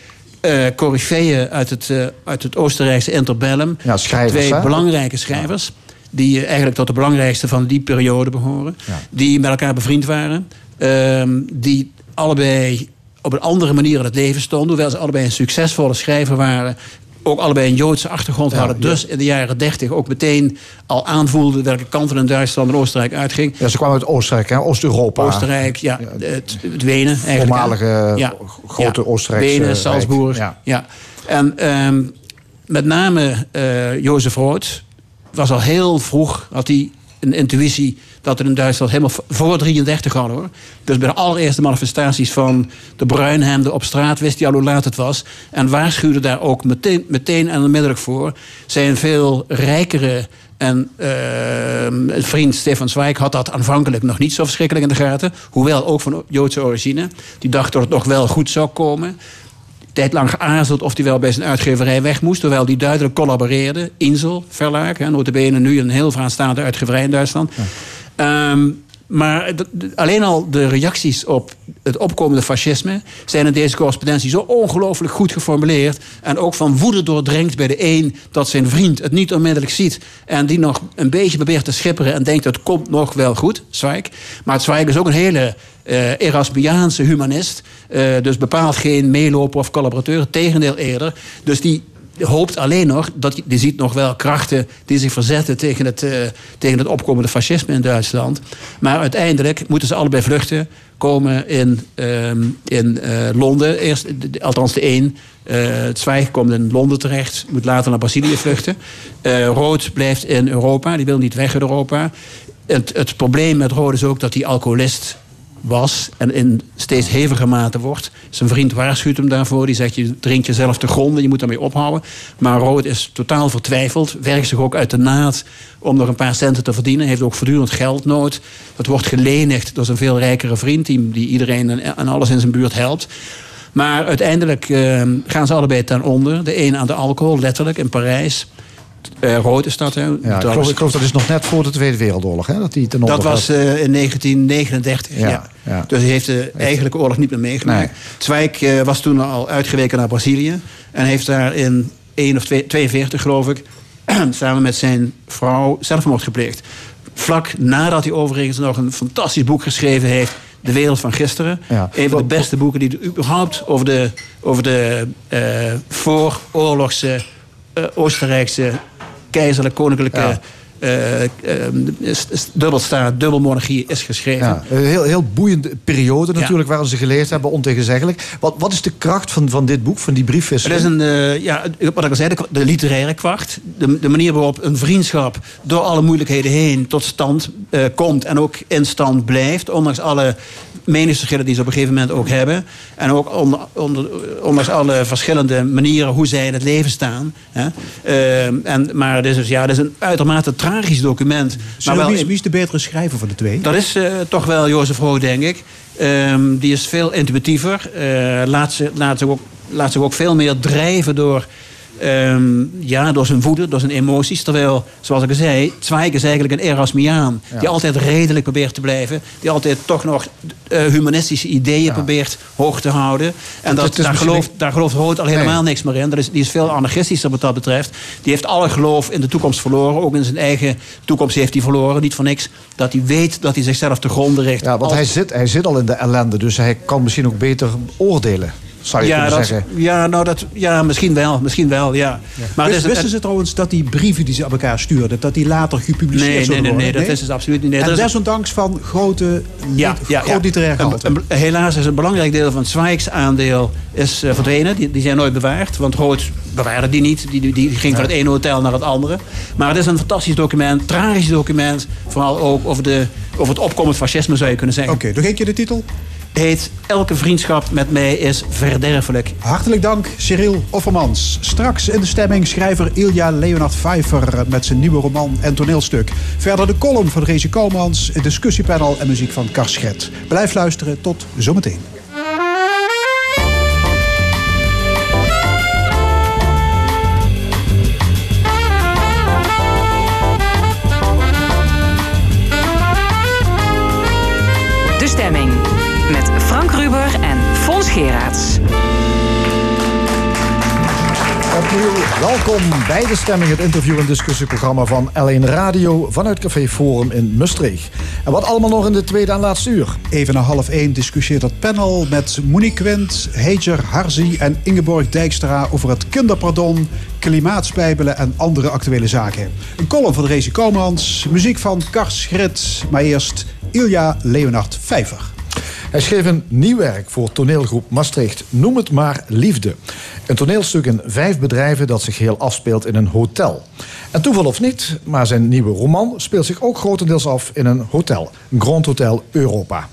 coryfeeën uit het, uit het Oostenrijkse interbellum. Ja, schrijvers, Twee hè? belangrijke schrijvers. Die eigenlijk tot de belangrijkste van die periode behoren. Die met elkaar bevriend waren. Ehm, die allebei op een andere manier in het leven stonden. Hoewel ze allebei een succesvolle schrijver waren. Ook allebei een Joodse achtergrond Ja, hadden. ja. Dus in de jaren dertig ook meteen al aanvoelden welke kanten in Duitsland en Oostenrijk uitging. Ja, ze kwamen uit Oostenrijk, hè? Oost-Europa. Oostenrijk, ja, het, het Wenen eigenlijk. Voormalige grote Oostenrijkse Wenen. Salzburg. Ja. Ja. En ehm, met name eh Jozef Rood was al heel vroeg, had hij een intuïtie dat het in Duitsland helemaal voor 33 hadden hoor. Dus bij de allereerste manifestaties van de bruinhemden op straat wist hij al hoe laat het was. En waarschuwde daar ook meteen, en onmiddellijk voor. Zijn veel rijkere en ehm, vriend Stefan Zweig had dat aanvankelijk nog niet zo verschrikkelijk in de gaten. Hoewel ook van Joodse origine. Die dacht dat het nog wel goed zou komen. Tijd lang geaarzeld of hij wel bij zijn uitgeverij weg moest. Terwijl die duidelijk collaboreerde. Insel, Verlaag. hè, Notabene nu een heel vooraanstaande uitgeverij in Duitsland. Ehm, maar alleen al de reacties op het opkomende fascisme zijn in deze correspondentie zo ongelooflijk goed geformuleerd. En ook van woede doordrenkt bij de een dat zijn vriend het niet onmiddellijk ziet. En die nog een beetje probeert te schipperen en denkt het komt nog wel goed, Zweig. Maar Zweig is ook een hele eh Erasmiaanse humanist. Eh, dus bepaald geen meeloper of collaborateur. Tegendeel eerder. Dus die hoopt alleen nog dat die ziet nog wel krachten die zich verzetten tegen het, eh, tegen het opkomende fascisme in Duitsland. Maar uiteindelijk moeten ze allebei vluchten, komen in, ehm, in eh, Londen. Eerst, althans de een. eh, Zweig komt in Londen terecht, moet later naar Brazilië vluchten. Rood blijft in Europa, die wil niet weg uit Europa. Het, het probleem met Rood is ook dat hij alcoholist was en in steeds heviger mate wordt. Zijn vriend waarschuwt hem daarvoor. Die zegt, je drinkt jezelf te gronden, je moet daarmee ophouden. Maar Rood is totaal vertwijfeld. Werkt zich ook uit de naad om nog een paar centen te verdienen. Heeft ook voortdurend geldnood. Dat wordt gelenigd door zijn veel rijkere vriend... die, iedereen en, en alles in zijn buurt helpt. Maar uiteindelijk eh, gaan ze allebei ten onder. De een aan de alcohol, letterlijk, in Parijs. Eh Rood is dat, hè? Ja, ik, geloof, ik geloof dat is nog net voor de Tweede Wereldoorlog, hè? Dat, die ten dat was eh, in 1939, Ja, ja. ja. Dus hij heeft de eigenlijke oorlog niet meer meegemaakt. Nee. Zweig eh, was toen al uitgeweken naar Brazilië. En heeft daar in 1 of 2, 42, geloof ik... samen met zijn vrouw zelfmoord gepleegd. Vlak nadat hij overigens nog een fantastisch boek geschreven heeft... De wereld van gisteren. Ja. Een van de beste boeken die er überhaupt over de, over de vooroorlogse Oostenrijkse keizerlijk koninklijke Ja. s- s- dubbelstaat, dubbelmonarchie is geschreven. Ja, een heel, heel boeiende periode Ja. natuurlijk, waarin ze geleerd hebben, ontegenzeggelijk. Wat, wat is de kracht van, van dit boek, van die Het briefwisseling? is een, ja, wat ik al zei, de, de literaire kwacht. De, de manier waarop een vriendschap door alle moeilijkheden heen tot stand komt en ook in stand blijft. Ondanks alle meningsverschillen die ze op een gegeven moment ook hebben. En ook onder, onder, ondanks alle verschillende manieren hoe zij in het leven staan. Hè. Ehm, en, maar het is, dus, ja, het is een uitermate tragisch document. Maar wel wie, is, de betere schrijver van de twee? dat is eh, toch wel Jozef Hoog, denk ik. Ehm, die is veel intuïtiever. eh, laat, ze, laat, zich ook, laat zich ook veel meer drijven door, ehm, ja, door zijn woede, door zijn emoties. Terwijl, zoals ik al zei, Zweig is eigenlijk een Erasmiaan. Die altijd redelijk probeert te blijven. Die altijd toch nog eh, humanistische ideeën probeert hoog te houden. En dat, is daar, misschien- gelooft, daar gelooft Rood al helemaal niks meer in. Dat is, die is veel anarchistischer wat dat betreft. Die heeft alle geloof in de toekomst verloren. Ook in zijn eigen toekomst heeft hij verloren. Niet voor niks dat hij weet dat hij zichzelf te gronden richt. Ja, want Als- hij zit, hij zit al in de ellende, dus hij kan misschien ook beter oordelen. Zou je ja, kunnen dat, zeggen. ja, nou dat, ja, misschien wel. Misschien wel, ja. Maar Wist- is, wisten ze trouwens dat die brieven die ze aan elkaar stuurden... dat die later gepubliceerd nee, nee, zouden nee, nee, worden? dat is het absoluut niet. Nee, en dat is- desondanks van grote, ja, ja, groot ja. literair Een- gehalte. een- helaas is een belangrijk deel van Zweigs aandeel is, eh, verdwenen. Die, die zijn nooit bewaard. Want Rood bewaarde die niet. Die, die, die ging van het ene hotel naar het andere. Maar het is een fantastisch document. Tragisch document. Vooral ook over, de, over het opkomend fascisme zou je kunnen zeggen. Oké, nog één keer de titel. Heet Elke vriendschap met mij is verderfelijk. Hartelijk dank, Cyril Offermans. Straks in de stemming schrijver Ilja Leonard Pfeiffer met zijn nieuwe roman en toneelstuk. Verder de column van Rezi Koumans, het discussiepanel en muziek van Kars Schet. Blijf luisteren, tot zometeen. Geraerts. Opnieuw welkom bij de stemming, het interview- en discussieprogramma van L1 Radio vanuit Café Forum in Maastricht. En wat allemaal nog in de tweede en laatste uur. Even na half één discussieert het panel met Monique Quint, Heger Harzi en Ingeborg Dijkstra over het kinderpardon, klimaatspijbelen en andere actuele zaken. Een column van Rezi Koumans, muziek van Kars Grit, maar eerst Ilja Leonard Pfeiffer. Hij schreef een nieuw werk voor toneelgroep Maastricht. Noem het maar Liefde. Een toneelstuk in vijf bedrijven dat zich heel afspeelt in een hotel. En toeval of niet, maar zijn nieuwe roman speelt zich ook grotendeels af in een hotel. Grand Hotel Europa.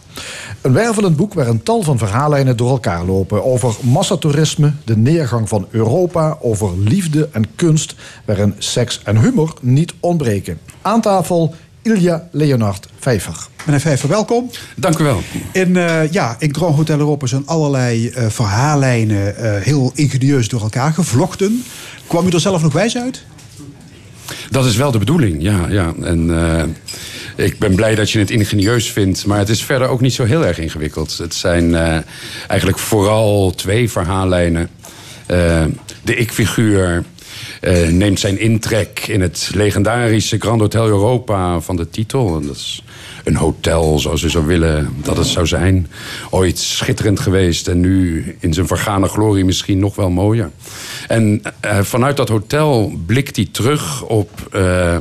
Een wervelend boek waar een tal van verhaallijnen door elkaar lopen. Over massatoerisme, de neergang van Europa, over liefde en kunst... waarin seks en humor niet ontbreken. Aan tafel Ilja Leonard Pfeiffer. Meneer Pfeiffer, welkom. Dank u wel. In, eh, ja, in Grand Hotel Europa zijn allerlei eh, verhaallijnen eh, heel ingenieus door elkaar gevlochten. Kwam u er zelf nog wijs uit? Dat is wel de bedoeling, ja. ja. En eh, ik ben blij dat je het ingenieus vindt. Maar het is verder ook niet zo heel erg ingewikkeld. Het zijn eh, eigenlijk vooral twee verhaallijnen. De ik-figuur eh, neemt zijn intrek in het legendarische Grand Hotel Europa van de titel. Dat is een hotel zoals u zou willen dat het zou zijn. Ooit schitterend geweest en nu in zijn vergane glorie misschien nog wel mooier. En eh, vanuit dat hotel blikt hij terug op eh,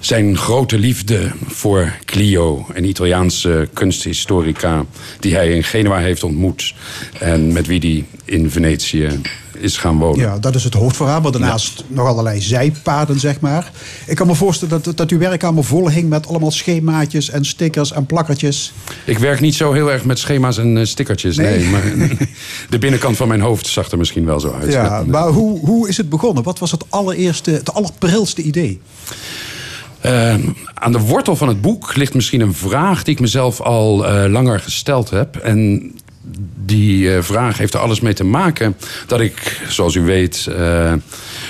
zijn grote liefde voor Clio, een Italiaanse kunsthistorica die hij in Genua heeft ontmoet en met wie hij in Venetië is gaan wonen. Ja, dat is het hoofdverhaal. Maar daarnaast nog allerlei zijpaden, zeg maar. Ik kan me voorstellen dat, dat uw werkkamer vol hing met allemaal schemaatjes en stickers en plakkertjes. Ik werk niet zo heel erg met schema's en eh, stickertjes, nee. Nee. maar de binnenkant van mijn hoofd zag er misschien wel zo uit. Ja, maar hoe, hoe is het begonnen? Wat was het allereerste, het allerprilste idee? Eh, aan de wortel van het boek ligt misschien een vraag die ik mezelf al eh, langer gesteld heb. En die eh, vraag heeft er alles mee te maken dat ik, zoals u weet, eh,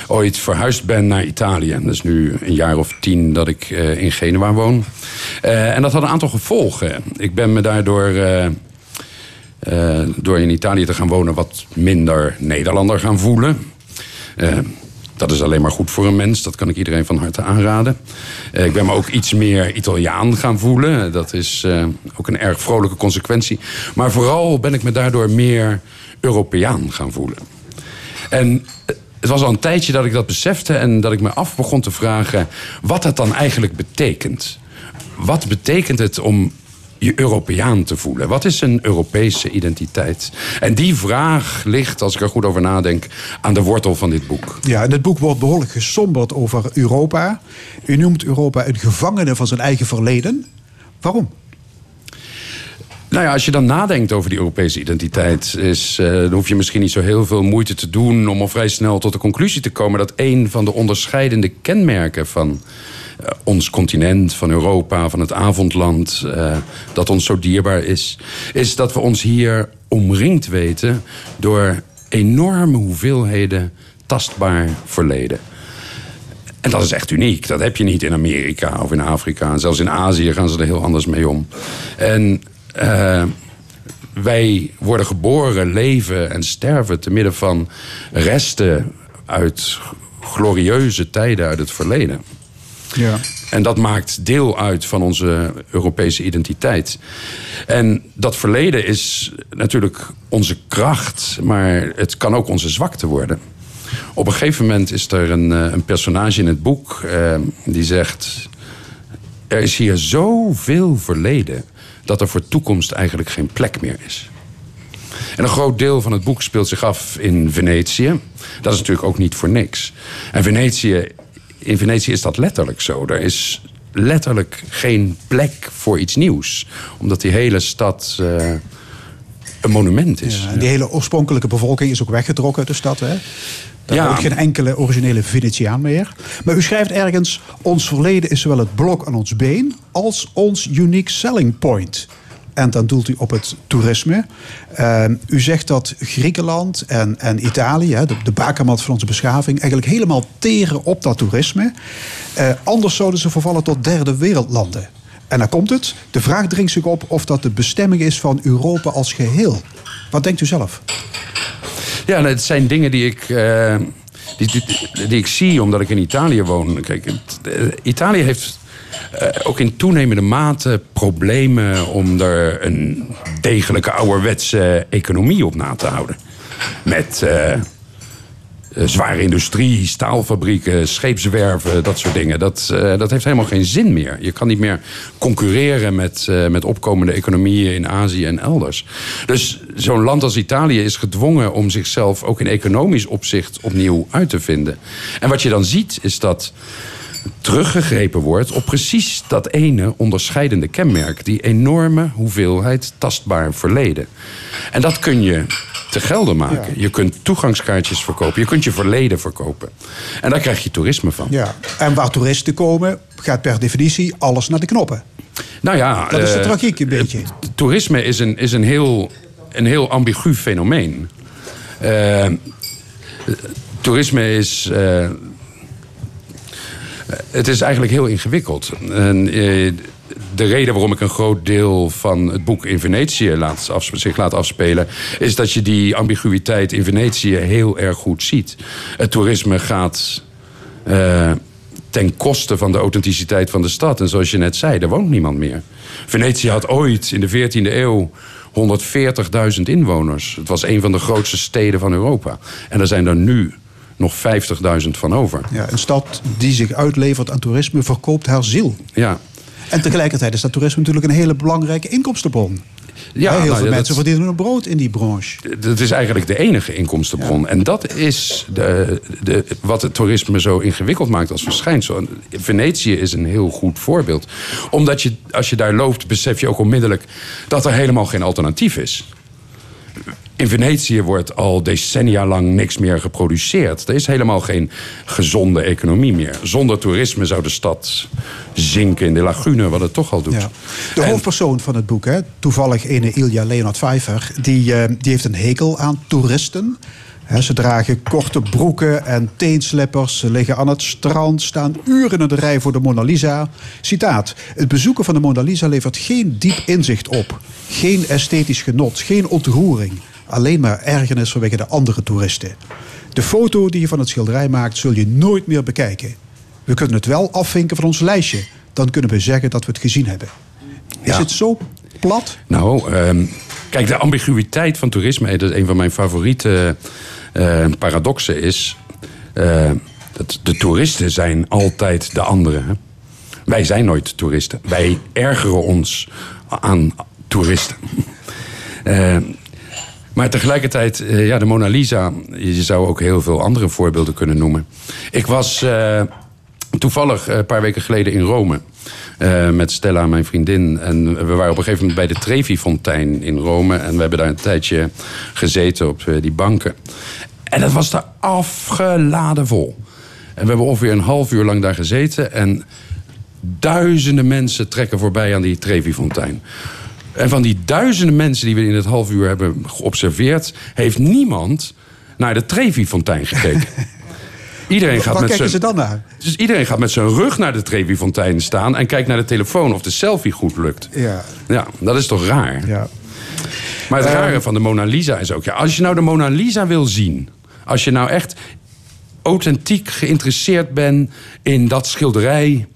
ooit verhuisd ben naar Italië. Dat is nu een jaar of tien dat ik eh, in Genua woon. En dat had een aantal gevolgen. Ik ben me daardoor. door in Italië te gaan wonen wat minder Nederlander gaan voelen. Dat is alleen maar goed voor een mens. Dat kan ik iedereen van harte aanraden. Eh, ik ben me ook iets meer Italiaan gaan voelen. Dat is eh, ook een erg vrolijke consequentie. Maar vooral ben ik me daardoor meer Europeaan gaan voelen. En eh, het was al een tijdje dat ik dat besefte en dat ik me af begon te vragen wat dat dan eigenlijk betekent. Wat betekent het om je Europeaan te voelen? Wat is een Europese identiteit? En die vraag ligt, als ik er goed over nadenk, aan de wortel van dit boek. Ja, in het boek wordt behoorlijk gesomberd over Europa. U noemt Europa een gevangene van zijn eigen verleden. Waarom? Nou ja, als je dan nadenkt over die Europese identiteit, is, eh, dan hoef je misschien niet zo heel veel moeite te doen om al vrij snel tot de conclusie te komen dat een van de onderscheidende kenmerken van ons continent, van Europa, van het avondland, eh, dat ons zo dierbaar is, is dat we ons hier omringd weten door enorme hoeveelheden tastbaar verleden. En dat is echt uniek. Dat heb je niet in Amerika of in Afrika. En zelfs in Azië gaan ze er heel anders mee om. En eh, wij worden geboren, leven en sterven te midden van resten uit glorieuze tijden uit het verleden. Ja. En dat maakt deel uit van onze Europese identiteit. En dat verleden is natuurlijk onze kracht, maar het kan ook onze zwakte worden. Op een gegeven moment is er een, eh, een personage in het boek eh, die zegt: Er is hier zoveel verleden dat er voor toekomst eigenlijk geen plek meer is. En een groot deel van het boek speelt zich af in Venetië. Dat is natuurlijk ook niet voor niks. En Venetië, in Venetië is dat letterlijk zo. Er is letterlijk geen plek voor iets nieuws. Omdat die hele stad eh, een monument is. Ja, en die hele oorspronkelijke bevolking is ook weggetrokken uit de stad. Hè? Daar Ja. geen enkele originele Venetiaan meer. Maar u schrijft ergens: ons verleden is zowel het blok aan ons been als ons unique selling point. En dan doelt u op het toerisme. Eh, u zegt dat Griekenland en, en Italië, de, de bakermat van onze beschaving, eigenlijk helemaal teren op dat toerisme. Eh, anders zouden ze vervallen tot derde wereldlanden. En dan komt het. De vraag dringt zich op of dat de bestemming is van Europa als geheel. Wat denkt u zelf? Ja, nou, het zijn dingen die ik, eh, die, die, die ik zie omdat ik in Italië woon. Kijk, eh, Italië heeft eh, ook in toenemende mate problemen om er een degelijke ouderwetse economie op na te houden. Met eh, eh, zware industrie, staalfabrieken, scheepswerven, dat soort dingen. Dat, dat heeft helemaal geen zin meer. Je kan niet meer concurreren met, met opkomende economieën in Azië en elders. Dus zo'n land als Italië is gedwongen om zichzelf ook in economisch opzicht opnieuw uit te vinden. En wat je dan ziet is dat teruggegrepen wordt op precies dat ene onderscheidende kenmerk. Die enorme hoeveelheid tastbaar verleden. En dat kun je te gelden maken. Je kunt toegangskaartjes verkopen. Je kunt je verleden verkopen. En daar krijg je toerisme van. Ja. En waar toeristen komen, gaat per definitie alles naar de knoppen. Nou ja, Dat is de eh, tragiek een beetje. toerisme is een, is een, heel, een heel ambigu fenomeen. Eh, toerisme is. eh, het is eigenlijk heel ingewikkeld. En, eh, de reden waarom ik een groot deel van het boek in Venetië laat zich laat afspelen, is dat je die ambiguïteit in Venetië heel erg goed ziet. Het toerisme gaat eh, ten koste van de authenticiteit van de stad. En zoals je net zei, er woont niemand meer. Venetië had ooit in de 14e eeuw 140.000 inwoners. Het was een van de grootste steden van Europa. En er zijn er nu nog 50.000 van over. Ja, een stad die zich uitlevert aan toerisme verkoopt haar ziel. Ja. En tegelijkertijd is dat toerisme natuurlijk een hele belangrijke inkomstenbron. Ja, heel nou veel mensen dat- verdienen hun brood in die branche. Dat is eigenlijk de enige inkomstenbron. En dat is de, de, wat het toerisme zo ingewikkeld maakt als verschijnsel. En Venetië is een heel goed voorbeeld. Omdat je, als je daar loopt, besef je ook onmiddellijk dat er helemaal geen alternatief is. In Venetië wordt al decennia lang niks meer geproduceerd. Er is helemaal geen gezonde economie meer. Zonder toerisme zou de stad zinken in de lagune, wat het toch al doet. Ja. De hoofdpersoon van het boek, hè, toevallig ene Ilja Leonard Pfeiffer... Die, eh, die heeft een hekel aan toeristen. Ze dragen korte broeken en teenslippers. Ze liggen aan het strand, staan uren in de rij voor de Mona Lisa. Citaat. Het bezoeken van de Mona Lisa levert geen diep inzicht op. Geen esthetisch genot, geen ontroering. Alleen maar ergernis vanwege de andere toeristen. De foto die je van het schilderij maakt, zul je nooit meer bekijken. We kunnen het wel afvinken van ons lijstje. Dan kunnen we zeggen dat we het gezien hebben. Is Ja. het zo plat? Nou, ehm, kijk, de ambiguïteit van toerisme, dat is een van mijn favoriete eh, paradoxen, is eh, dat de toeristen zijn altijd de anderen. Hè? Wij zijn nooit toeristen. Wij ergeren ons aan toeristen. Eh, maar tegelijkertijd, eh, ja, de Mona Lisa, je zou ook heel veel andere voorbeelden kunnen noemen. Ik was eh, toevallig eh, een paar weken geleden in Rome. met Stella, mijn vriendin. En we waren op een gegeven moment bij de Trevi-fontein in Rome. En we hebben daar een tijdje gezeten op die banken. En het was daar afgeladen vol. En we hebben ongeveer een half uur lang daar gezeten. En duizenden mensen trekken voorbij aan die Trevi-fontein. En van die duizenden mensen die we in het half uur hebben geobserveerd... heeft niemand naar de Trevi-fontein gekeken. Iedereen gaat Waar met kijken zijn, ze dan naar? Dus iedereen gaat met zijn rug naar de Trevi-fontein staan... en kijkt naar de telefoon of de selfie goed lukt. Ja. Ja, dat is toch raar? Ja. Maar het Ehm. rare van de Mona Lisa is ook... Ja, als je nou de Mona Lisa wil zien... als je nou echt authentiek geïnteresseerd bent in dat schilderij...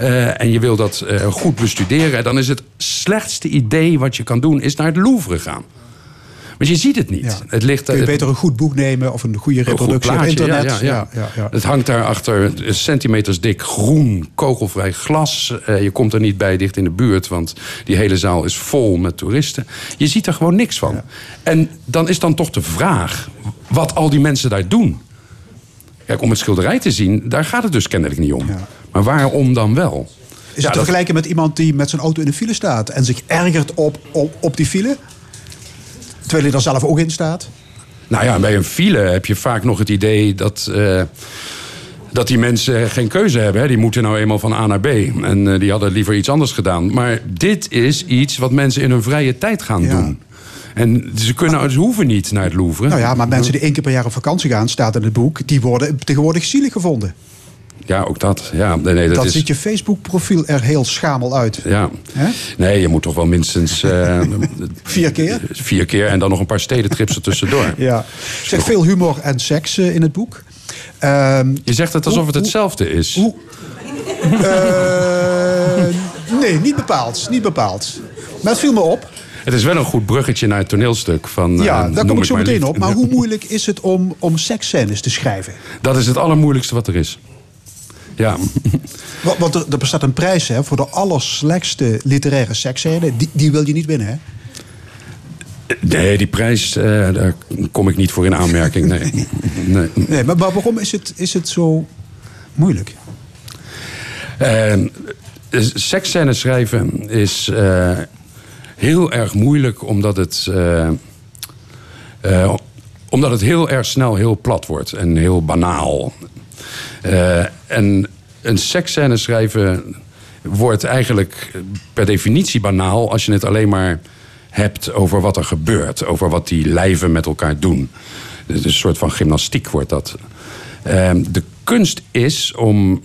eh, en je wil dat eh, goed bestuderen... dan is het slechtste idee wat je kan doen... is naar het Louvre gaan. Want je ziet het niet. Ja. Het ligt, Kun je beter een goed boek nemen of een goede een goed reproductie op plaatje, internet? Ja, ja. Het hangt daar achter centimeters dik groen, kogelvrij glas. Eh, je komt er niet bij dicht in de buurt, want die hele zaal is vol met toeristen. Je ziet er gewoon niks van. En dan is dan toch de vraag wat al die mensen daar doen. Kijk, om het schilderij te zien, daar gaat het dus kennelijk niet om. Maar waarom dan wel? Is Ja, het te vergelijken met iemand die met zijn auto in de file staat en zich ergert op, op, op die file? Terwijl hij er zelf ook in staat? Nou ja, bij een file heb je vaak nog het idee dat, eh, dat die mensen geen keuze hebben. Hè. Die moeten nou eenmaal van A naar B. En eh, die hadden liever iets anders gedaan. Maar dit is iets wat mensen in hun vrije tijd gaan Ja. doen. En ze, kunnen, ze hoeven niet naar het Louvre. Nou ja, maar mensen die één keer per jaar op vakantie gaan, staat in het boek, die worden tegenwoordig zielig gevonden. Ja, ook dat. Ja, nee, nee, dat Dan is, ziet je Facebook-profiel er heel schamel uit. Ja. Nee, je moet toch wel minstens eh, Vier keer? vier keer en dan nog een paar stedentrips er tussendoor. Ja. Zeg veel humor en seks eh, in het boek. Ehm, Je zegt het alsof het Hoe- hetzelfde is. hoe- eh, nee, niet bepaald. Niet bepaald. Maar het viel me op. Het is wel een goed bruggetje naar het toneelstuk van. Ja, daar kom ik zo meteen op. Maar hoe moeilijk is het om, om seksscènes te schrijven? Dat is het allermoeilijkste wat er is. Ja. Want, er, er bestaat een prijs hè, voor de allerslechtste literaire seksscène. Die, die wil je niet winnen, hè? Nee, die prijs, eh, daar kom ik niet voor in aanmerking. Nee. nee. Nee, maar, maar waarom is het, is het zo moeilijk? Seksscènes schrijven is eh, heel erg moeilijk omdat het, omdat het heel erg snel heel plat wordt en heel banaal. Eh, en een seksscène schrijven wordt eigenlijk per definitie banaal als je het alleen maar hebt over wat er gebeurt, over wat die lijven met elkaar doen. Dus een soort van gymnastiek wordt dat. Eh, de kunst is om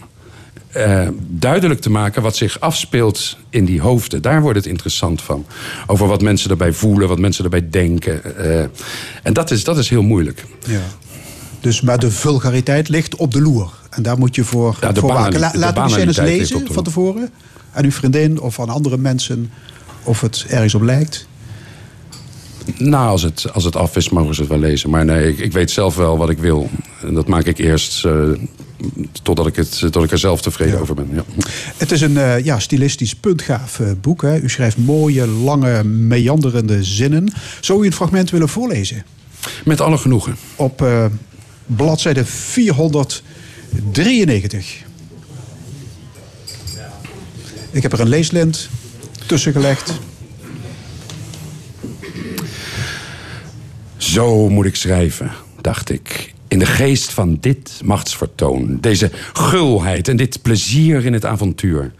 eh, duidelijk te maken wat zich afspeelt in die hoofden. Daar wordt het interessant van. Over wat mensen erbij voelen, wat mensen erbij denken. eh. en dat is, dat is heel moeilijk. Ja. Dus, maar de vulgariteit ligt op de loer. En daar moet je voor, Ja, voor waken. banali- de scènes ligt lezen van tevoren. Aan uw vriendin of aan andere mensen. Of het ergens op lijkt. Nou, als het, als het af is, mogen ze het wel lezen. Maar nee, ik, ik weet zelf wel wat ik wil. En dat maak ik eerst eh, totdat, ik het, tot ik er zelf tevreden over ben. Ja. Het is een eh, ja, stilistisch puntgaaf eh, boek. Hè. U schrijft mooie, lange, meanderende zinnen. Zou u een fragment willen voorlezen? Met alle genoegen. Op bladzijde 493. Ik heb er een leeslint tussen gelegd. Zo moet ik schrijven, dacht ik. In de geest van dit machtsvertoon. Deze gulheid en dit plezier in het avontuur.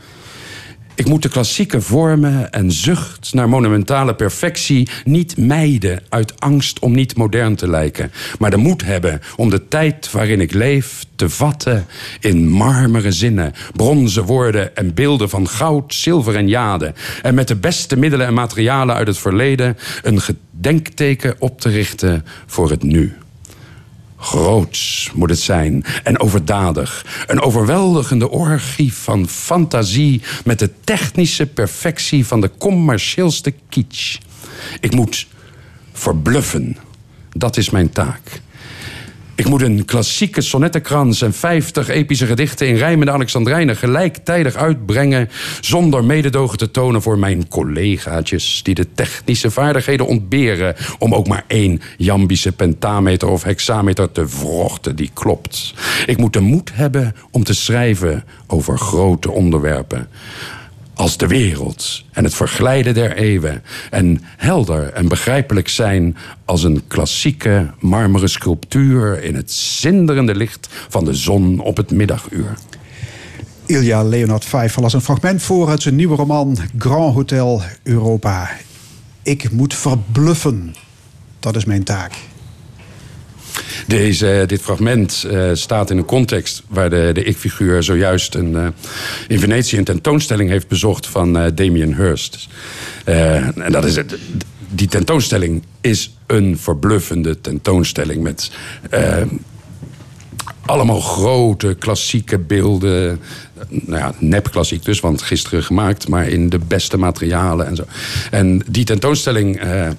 Ik moet de klassieke vormen en zucht naar monumentale perfectie niet mijden uit angst om niet modern te lijken, maar de moed hebben om de tijd waarin ik leef te vatten in marmeren zinnen, bronzen woorden en beelden van goud, zilver en jade, en met de beste middelen en materialen uit het verleden een gedenkteken op te richten voor het nu. Groots moet het zijn en overdadig. Een overweldigende orgie van fantasie met de technische perfectie van de commercieelste kitsch. Ik moet verbluffen. Dat is mijn taak. Ik moet een klassieke sonnettenkrans en 50 epische gedichten in rijmende Alexandrijnen gelijktijdig uitbrengen. zonder mededogen te tonen voor mijn collegaatjes. die de technische vaardigheden ontberen. om ook maar één jambische pentameter of hexameter te vrochten die klopt. Ik moet de moed hebben om te schrijven over grote onderwerpen als de wereld en het verglijden der eeuwen. En helder en begrijpelijk zijn als een klassieke marmeren sculptuur in het zinderende licht van de zon op het middaguur. Ilja Leonard Vijf las een fragment voor uit zijn nieuwe roman Grand Hotel Europa. Ik moet verbluffen. Dat is mijn taak. Deze, dit fragment eh, staat in een context waar de, de ik-figuur zojuist een, eh, in Venetië een tentoonstelling heeft bezocht van eh, Damien Hirst. Eh, en dat is het. Die tentoonstelling is een verbluffende tentoonstelling met eh, allemaal grote klassieke beelden. Nou ja, nepklassiek dus, want gisteren gemaakt, maar in de beste materialen en zo. En die tentoonstelling eh,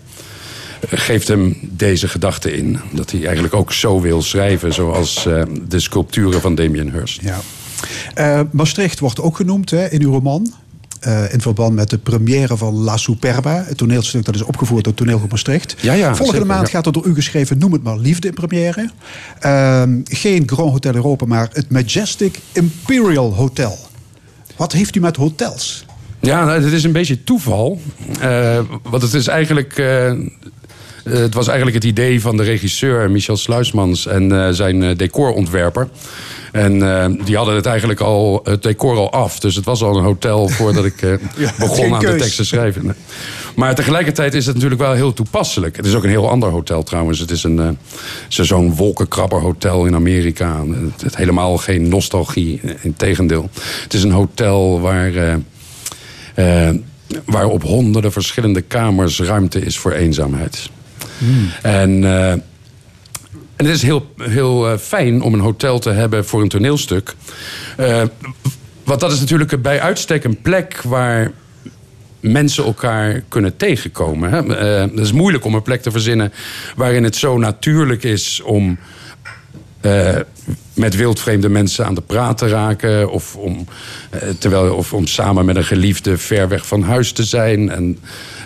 geeft hem deze gedachte in. Dat hij eigenlijk ook zo wil schrijven, zoals eh, de sculpturen van Damien Hirst. Ja. Eh, Maastricht wordt ook genoemd hè, in uw roman. Eh, in verband met de première van La Superba. Het toneelstuk dat is opgevoerd door Toneelgroep Maastricht. Ja, ja, Volgende zeker, maand ja. gaat er door u geschreven Noem het maar liefde in première. Ehm, geen Grand Hotel Europa, maar het Majestic Imperial Hotel. Wat heeft u met hotels? Ja, nou, het is een beetje toeval. Eh, want het is eigenlijk. Het was eigenlijk het idee van de regisseur Michel Sluismans en eh, zijn eh, decorontwerper. En eh, die hadden het eigenlijk al, het decor al af. Dus het was al een hotel voordat ik eh, begon aan de tekst te schrijven. Maar tegelijkertijd is het natuurlijk wel heel toepasselijk. Het is ook een heel ander hotel trouwens. Het is een, eh, zo- zo'n wolkenkrabberhotel in Amerika. Het, het helemaal geen nostalgie, integendeel. Het is een hotel waar... eh, eh, waar op honderden verschillende kamers ruimte is voor eenzaamheid. En, eh, en het is heel, heel eh, fijn om een hotel te hebben voor een toneelstuk. Eh, want dat is natuurlijk bij uitstek een plek waar mensen elkaar kunnen tegenkomen. Hè? Het is moeilijk om een plek te verzinnen waarin het zo natuurlijk is om eh, met wildvreemde mensen aan de praat te raken. Of om, eh, terwijl, of om samen met een geliefde ver weg van huis te zijn. En,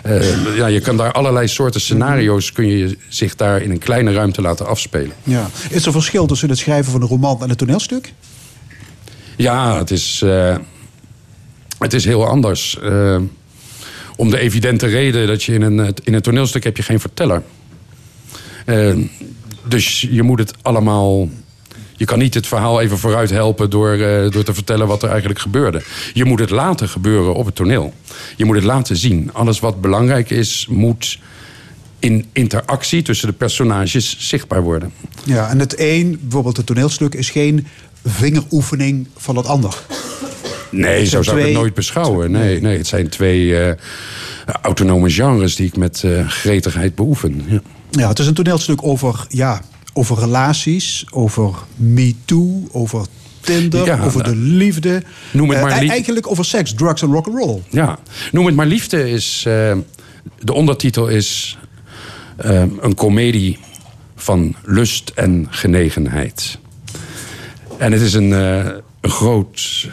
eh, ja, je kan daar allerlei soorten scenario's... kun je zich daar in een kleine ruimte laten afspelen. Ja. Is er verschil tussen het schrijven van een roman en een toneelstuk? Ja, het is, eh, het is heel anders. Om de evidente reden dat je in een, in een toneelstuk heb je geen verteller. Dus je moet het allemaal... Je kan niet het verhaal even vooruit helpen door, eh, door te vertellen wat er eigenlijk gebeurde. Je moet het laten gebeuren op het toneel. Je moet het laten zien. Alles wat belangrijk is, moet in interactie tussen de personages zichtbaar worden. Ja, en het een, bijvoorbeeld het toneelstuk, is geen vingeroefening van het ander. Nee, zo zou ik het nooit beschouwen. Nee, nee, het zijn twee eh, autonome genres die ik met eh, gretigheid beoefen. Ja. Ja, het is een toneelstuk over, ja, over relaties, over Me Too, over Tinder, Ja, over de nou, liefde. noem het Eh, maar e- Eigenlijk over seks, drugs en rock'n'roll. ja, noem het maar liefde is... eh, de ondertitel is eh, een komedie van lust en genegenheid. En het is een, een groot...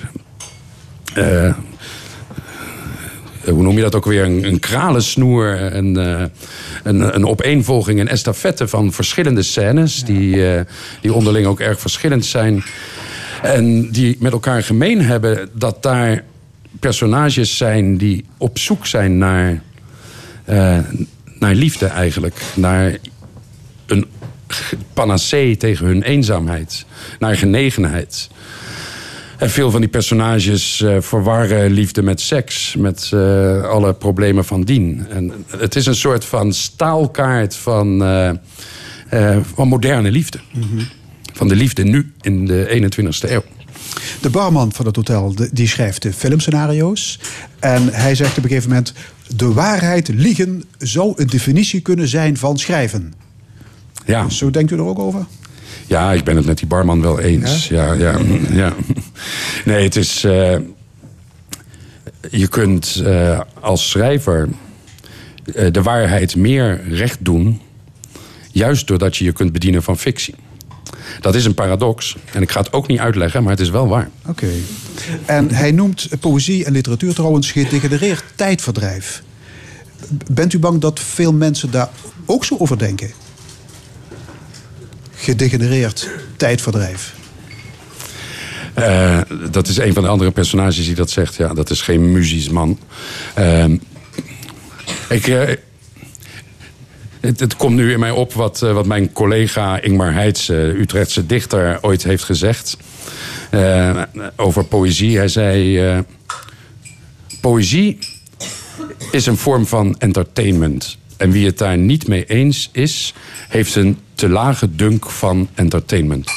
eh, hoe noem je dat ook weer? Een, een kralensnoer, een, eh, een, een opeenvolging, een estafette van verschillende scènes... Die, eh, die onderling ook erg verschillend zijn. En die met elkaar gemeen hebben dat daar personages zijn... die op zoek zijn naar, naar liefde eigenlijk. Naar een panacee tegen hun eenzaamheid. Naar genegenheid. En veel van die personages eh, verwarren liefde met seks, met eh, alle problemen van dien. En het is een soort van staalkaart van, eh, van moderne liefde. Van de liefde nu in de 21ste eeuw. De barman van het hotel die schrijft de filmscenario's. En hij zegt op een gegeven moment... de waarheid liegen zou een definitie kunnen zijn van schrijven. Ja. Zo denkt u er ook over? Ja, ik ben het met die barman wel eens. Ja, ja, ja. Nee, het is. eh, je kunt eh, als schrijver eh, de waarheid meer recht doen. Juist doordat je je kunt bedienen van fictie. Dat is een paradox. En ik ga het ook niet uitleggen, maar het is wel waar. Oké. En hij noemt poëzie en literatuur trouwens gedegenereerd tijdverdrijf. Bent u bang dat veel mensen daar ook zo over denken? Gedegenereerd tijdverdrijf. Eh, dat is een van de andere personages die dat zegt. Ja, dat is geen muzisch man. Ehm, ik, eh, het, komt nu in mij op wat, eh, wat mijn collega Ingmar Heitz, eh, Utrechtse dichter, ooit heeft gezegd. over poëzie. Hij zei: Poëzie is een vorm van entertainment. En wie het daar niet mee eens is, heeft een te lage dunk van entertainment.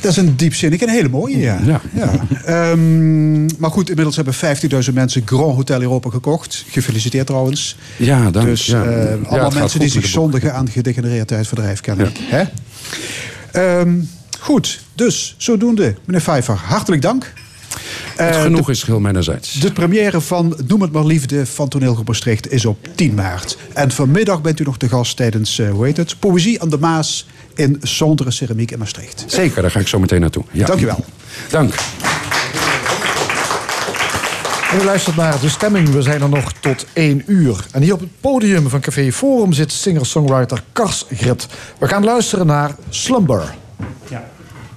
Dat is een diepzinnig en een hele mooie, ja. Ja. ja. Ehm, maar goed, inmiddels hebben 15.000 mensen Grand Hotel Europa gekocht. Gefeliciteerd trouwens. Ja, dank. Dus ja. eh, allemaal mensen die zich zondigen aan gedegenereerd tijdverdrijf kennen. Hè? Ehm, goed, dus zodoende, meneer Vijver, hartelijk dank. Het Eh, genoeg is geheel mijnerzijds. De première van Noem het maar Liefde van Toneelgroep Maastricht is op 10 maart. En vanmiddag bent u nog de gast tijdens, eh, hoe heet het, Poëzie aan de Maas in Sondere Ceramiek in Maastricht. Zeker, daar ga ik zo meteen naartoe. Ja. Dank u wel. Dank. En u luistert naar De Stemming. We zijn er nog tot 1 uur. En hier op het podium van Café Forum zit singer-songwriter Kars Grit. We gaan luisteren naar Slumber. Ja.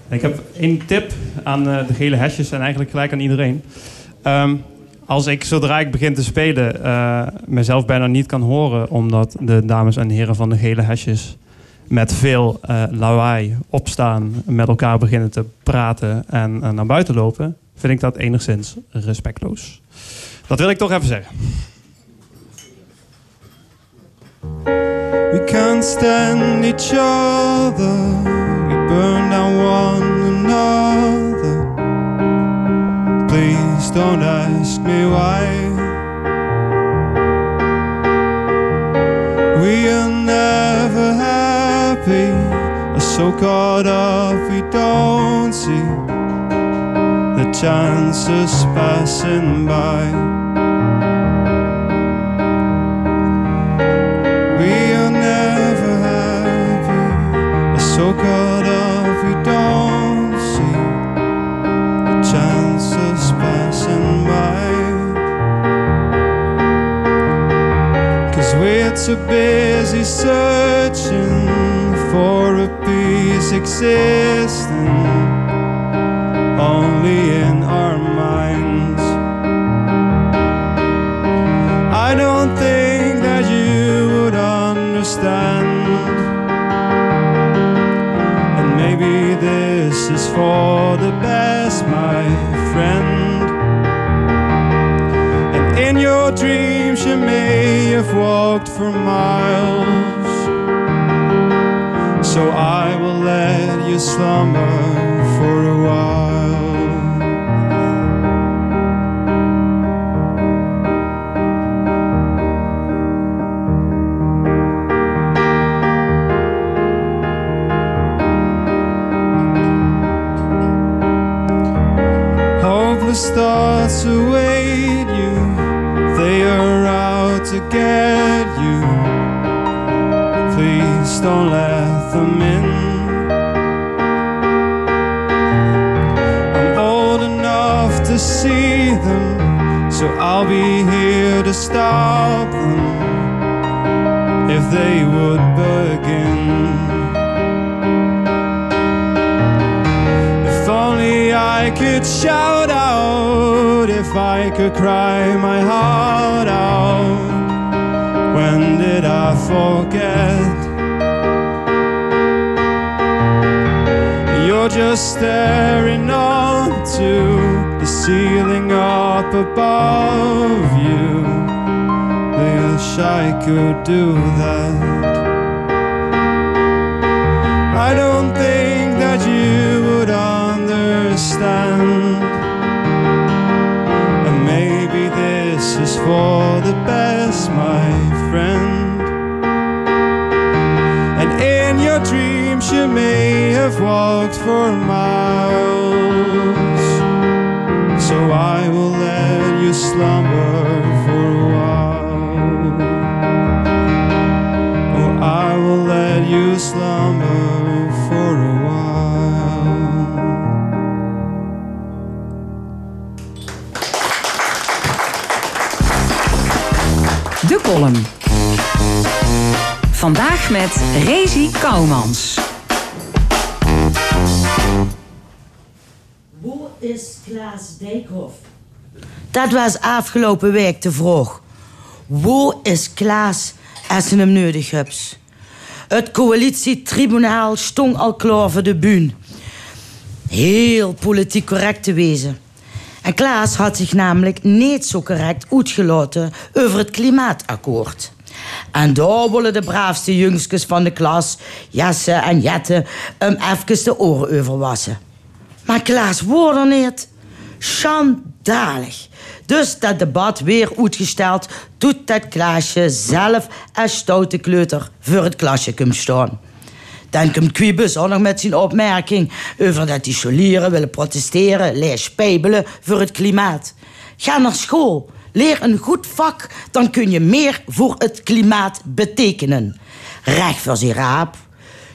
Ik heb één tip aan eh, de gele hesjes en eigenlijk gelijk aan iedereen. Ehm, als ik zodra ik begin te spelen eh, mezelf bijna niet kan horen... omdat de dames en heren van de gele hesjes met veel eh, lawaai opstaan... met elkaar beginnen te praten en naar buiten lopen... vind ik dat enigszins respectloos. Dat wil ik toch even zeggen. We can't stand each other. Burn down one another. Please don't ask me why. We are never happy. Are so caught up we don't see the chances passing by. We're busy searching for a peace existing. Only in have walked for miles. So I will let you slumber they would begin. If only I could shout out, if I could cry my heart out. When did I forget? You're just staring on to the ceiling up above you. Wish I could do that. I don't think that you would understand. And maybe this is for the best, my friend. And in your dreams, you may have walked for miles. So I will let you slumber column. Vandaag met Rezi Kouwmans. Hoe is Klaas Dijkhoff? Dat was afgelopen week de vraag. Waar is Klaas als ze hem nodig hebt? Het coalitietribunaal stond al klaar voor de buun. Heel politiek correct te wezen. En Klaas had zich namelijk niet zo correct uitgelaten over het klimaatakkoord. En daar willen de braafste jongskes van de klas, Jesse en Jette, hem even de oren over wassen. Maar Klaas woord er niet. Schandalig. Dus dat debat weer uitgesteld totdat Klaasje zelf als stoute kleuter voor het klasje staan. Dan komt Quibus ook nog met zijn opmerking over dat die scholieren willen protesteren, leer spijbelen voor het klimaat. Ga naar school, leer een goed vak, dan kun je meer voor het klimaat betekenen. Recht voor zijn raap,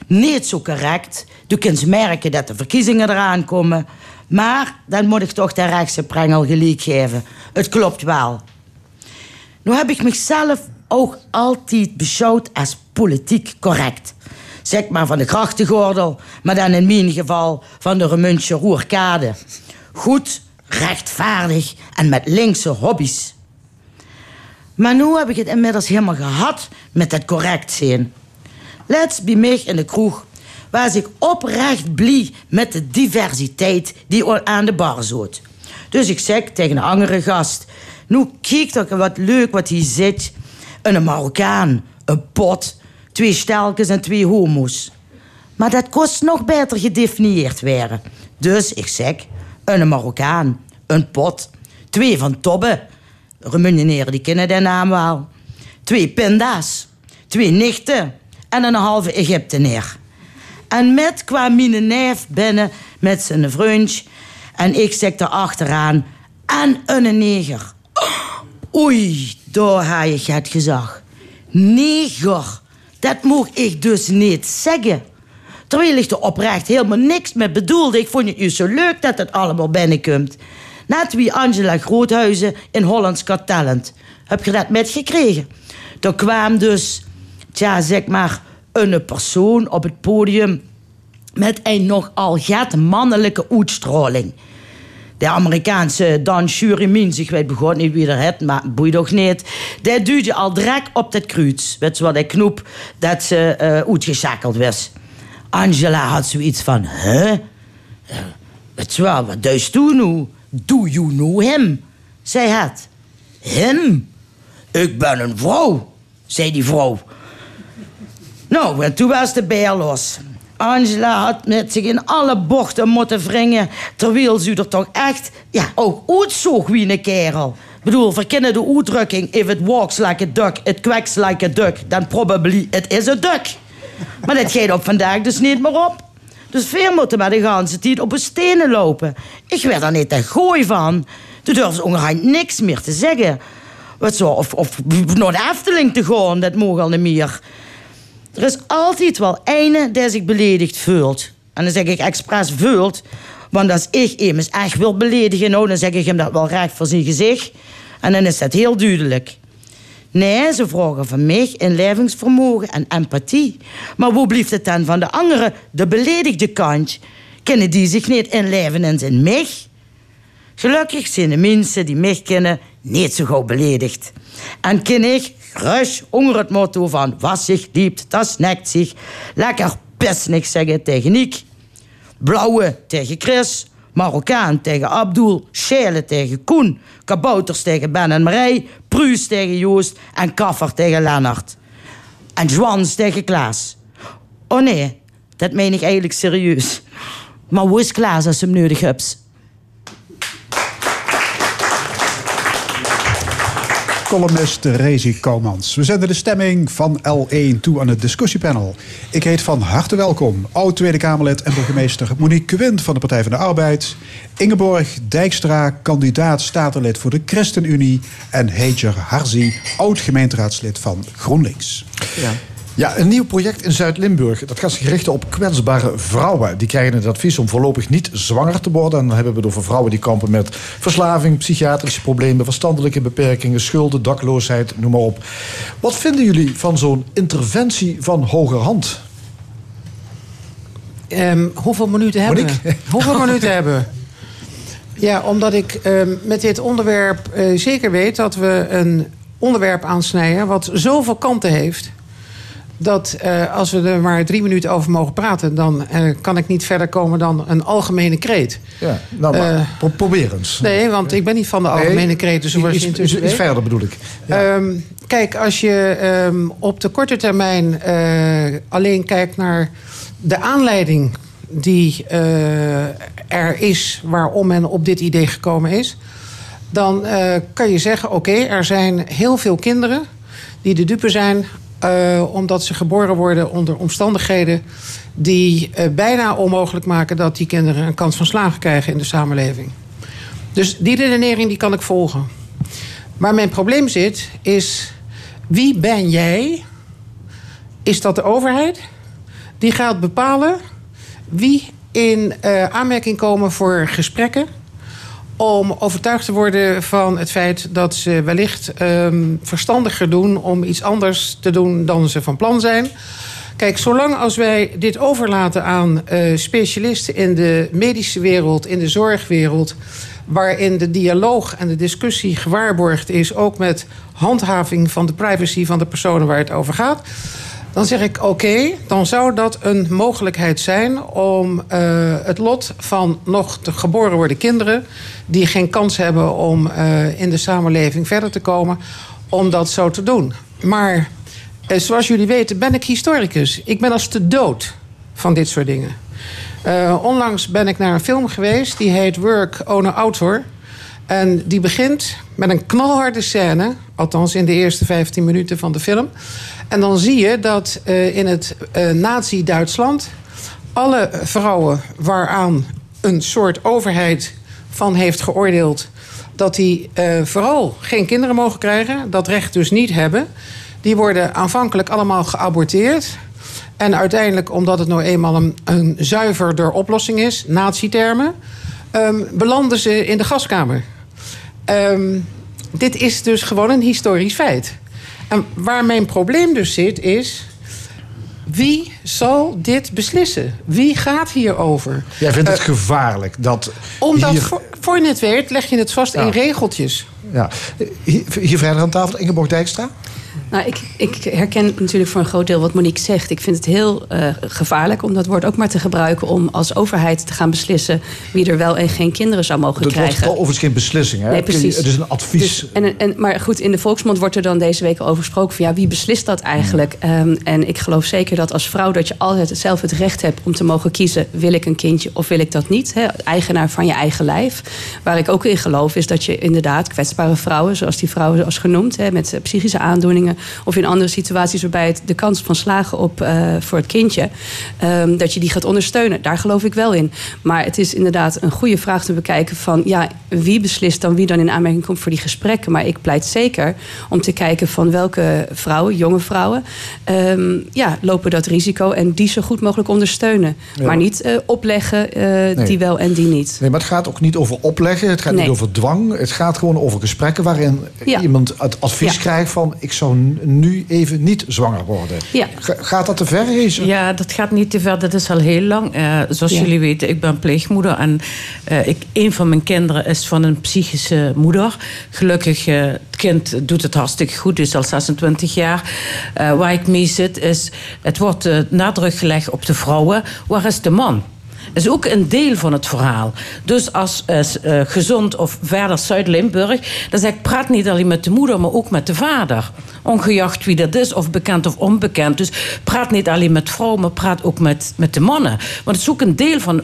niet zo correct. Je kunt merken dat de verkiezingen eraan komen. Maar dan moet ik toch de rechtse prengel gelijk geven. Het klopt wel. Nu heb ik mezelf ook altijd beschouwd als politiek correct. Zeg maar van de grachtengordel, maar dan in mijn geval van de Remuntje Roerkade. Goed, rechtvaardig en met linkse hobby's. Maar nu heb ik het inmiddels helemaal gehad met het correct zijn. Let's bij mij in de kroeg was ik oprecht blij met de diversiteit die aan de bar zat. Dus ik zeg tegen een andere gast... Nu, kijk toch wat leuk wat hier zit. Een Marokkaan, een pot, twee stelkens en twee homo's. Maar dat kost nog beter gedefinieerd werden. Dus ik zeg, een Marokkaan, een pot, twee van Tobbe. Remuneneren, die kennen de naam wel. Twee pinda's, twee nichten en een halve Egypteneer. En met kwam mijn neef binnen met zijn vriendje. En ik zeg er achteraan, en een neger. Oei, daar heb je het gezag. Neger, dat mocht ik dus niet zeggen. Terwijl ik er oprecht helemaal niks mee bedoelde. Ik vond het nu zo leuk dat het allemaal binnenkomt. Net wie Angela Groothuizen in Hollands Got Talent. Heb je dat metgekregen? Er kwam dus, tja, zeg maar, een persoon op het podium met een nogal gat mannelijke uitstraling. De Amerikaanse Dan Shurimins, ik weet begon niet wie er het, maar boeit toch niet. Die duwde al direct op dat kruid. Weet je wat, ik knoep dat ze uh, uitgeschakeld was. Angela had zoiets van, hè? Uh, weet je wat duist u nu? Do you know him? Zei het. Hem? Ik ben een vrouw, zei die vrouw. Nou, en toen was de beer los. Angela had met zich in alle bochten moeten wringen... terwijl ze er toch echt ja, ook uitzoog wie een kerel. Ik bedoel, verkennen de uitdrukking... if it walks like a duck, it quacks like a duck... then probably it is a duck. Maar dat gaat op vandaag dus niet meer op. Dus veel moeten maar de ganse tijd op een stenen lopen. Ik werd er niet te gooi van. Toen durfde ongeveer niks meer te zeggen. Wat zo, of, of naar de Efteling te gaan, dat mogen al niet meer... Er is altijd wel ene die zich beledigd voelt. En dan zeg ik expres voelt. Want als ik immers echt wil beledigen, nou, dan zeg ik hem dat wel recht voor zijn gezicht. En dan is dat heel duidelijk. Nee, ze vragen van mij inlevingsvermogen en empathie. Maar hoe blijft het dan van de anderen, de beledigde kant? Kunnen die zich niet inleven in zijn mij? Gelukkig zijn de mensen die mij kennen niet zo gauw beledigd. En ken ik Rush onder het motto van was zich liept, dat snekt zich. Lekker pisnig zeggen tegen ik. Blauwe tegen Chris. Marokkaan tegen Abdul. Schelen tegen Koen. Kabouters tegen Ben en Marij. Pruus tegen Joost. En Kaffer tegen Lennart. En Zwans tegen Klaas. Oh nee, dat meen ik eigenlijk serieus. Maar hoe is Klaas als hem nodig hebt? Columnist Rezi Koumans. We zenden de stemming van L1 toe aan het discussiepanel. Ik heet van harte welkom oud Tweede Kamerlid en burgemeester Monique Quint van de Partij van de Arbeid. Ingeborg Dijkstra, kandidaat statenlid voor de ChristenUnie. En Heger Harzi, oud gemeenteraadslid van GroenLinks. Ja. Ja, een nieuw project in Zuid-Limburg. Dat gaat zich richten op kwetsbare vrouwen. Die krijgen het advies om voorlopig niet zwanger te worden. En dan hebben we het over vrouwen die kampen met verslaving, psychiatrische problemen, verstandelijke beperkingen, schulden, dakloosheid, noem maar op. Wat vinden jullie van zo'n interventie van hogerhand? Ehm, hoeveel minuten hebben we? Hoeveel minuten hebben we? Ja, omdat ik ehm, met dit onderwerp eh, zeker weet dat we een onderwerp aansnijden wat zoveel kanten heeft. Dat eh, als we er maar drie minuten over mogen praten, dan eh, kan ik niet verder komen dan een algemene kreet. Ja, nou, maar, Eh, pro- probeer eens. Nee, want ik ben niet van de Nee, algemene kreten, zoals iets- je iets- verder bedoel ik. Ehm, kijk, als je ehm, op de korte termijn alleen kijkt naar de aanleiding die er is waarom men op dit idee gekomen is, dan kan je zeggen: oké, er zijn heel veel kinderen die de dupe zijn eh, omdat ze geboren worden onder omstandigheden die eh, bijna onmogelijk maken dat die kinderen een kans van slagen krijgen in de samenleving. Dus die redenering die kan ik volgen. Waar mijn probleem zit, is wie ben jij? Is dat de overheid? Die gaat bepalen wie in eh, aanmerking komen voor gesprekken. Om overtuigd te worden van het feit dat ze wellicht ehm, verstandiger doen om iets anders te doen dan ze van plan zijn. Kijk, zolang als wij dit overlaten aan eh, specialisten in de medische wereld, in de zorgwereld, waarin de dialoog en de discussie gewaarborgd is, ook met handhaving van de privacy van de personen waar het over gaat. Dan zeg ik oké, dan zou dat een mogelijkheid zijn om eh, het lot van nog te geboren worden kinderen die geen kans hebben om eh, in de samenleving verder te komen, om dat zo te doen. Maar eh, zoals jullie weten ben ik historicus. Ik ben als de dood van dit soort dingen. Onlangs ben ik naar een film geweest die heet Work Owner Author. En die begint met een knalharde scène, althans in de eerste 15 minuten van de film. En dan zie je dat eh, in het eh, Nazi-Duitsland alle vrouwen waaraan een soort overheid van heeft geoordeeld dat die eh, vooral geen kinderen mogen krijgen, dat recht dus niet hebben, die worden aanvankelijk allemaal geaborteerd. En uiteindelijk, omdat het nou eenmaal een, een zuiverder oplossing is, nazi-termen, ehm, belanden ze in de gaskamer. Ehm, dit is dus gewoon een historisch feit. En waar mijn probleem dus zit, is. Wie zal dit beslissen? Wie gaat hierover? Jij vindt het Eh, gevaarlijk dat Omdat hier... voor, voor je het weet, leg je het vast Ja. in regeltjes. Ja. Hier, hier verder aan tafel, Ingeborg Dijkstra. Nou, ik, ik herken natuurlijk voor een groot deel wat Monique zegt. Ik vind het heel eh, gevaarlijk om dat woord ook maar te gebruiken... om als overheid te gaan beslissen wie er wel en geen kinderen zou mogen Dat wordt krijgen. overigens geen beslissing. Hè? Nee, precies. Het is een advies. Dus, en, en, maar goed, in de volksmond wordt er dan deze week over gesproken... van ja, wie beslist dat eigenlijk? Ehm, en ik geloof zeker dat als vrouw dat je altijd zelf het recht hebt... om te mogen kiezen, wil ik een kindje of wil ik dat niet? Hè? Eigenaar van je eigen lijf. Waar ik ook in geloof is dat je inderdaad kwetsbare vrouwen... zoals die vrouwen zoals genoemd, hè, met eh, psychische aandoeningen... of in andere situaties waarbij het de kans van slagen op eh, voor het kindje... ehm, dat je die gaat ondersteunen. Daar geloof ik wel in. Maar het is inderdaad een goede vraag te bekijken van... ja, wie beslist dan wie dan in aanmerking komt voor die gesprekken. Maar ik pleit zeker om te kijken van welke vrouwen, jonge vrouwen... ehm, ja, lopen dat risico en die zo goed mogelijk ondersteunen. Ja. Maar niet eh, opleggen eh, Nee. die wel en die niet. Nee, maar het gaat ook niet over opleggen. Het gaat Nee. niet over dwang. Het gaat gewoon over gesprekken waarin Ja. iemand het advies Ja. krijgt van... ik zou nu even niet zwanger worden. Ja. Ga- gaat dat te ver, Rees? Ja, dat gaat niet te ver. Dat is al heel lang. Eh, zoals Ja. jullie weten, ik ben pleegmoeder. En eh, ik, een van mijn kinderen is van een psychische moeder. Gelukkig, eh, het kind doet het hartstikke goed. is al 26 jaar. Eh, waar ik mee zit, is... Het wordt nadruk gelegd op de vrouwen. Waar is de man? Is ook een deel van het verhaal. Dus als eh, eh, gezond of verder Zuid-Limburg, dan zeg ik, praat niet alleen met de moeder, maar ook met de vader. Ongeacht wie dat is, of bekend of onbekend. Dus praat niet alleen met vrouwen, maar praat ook met, met de mannen. Want het is ook een deel van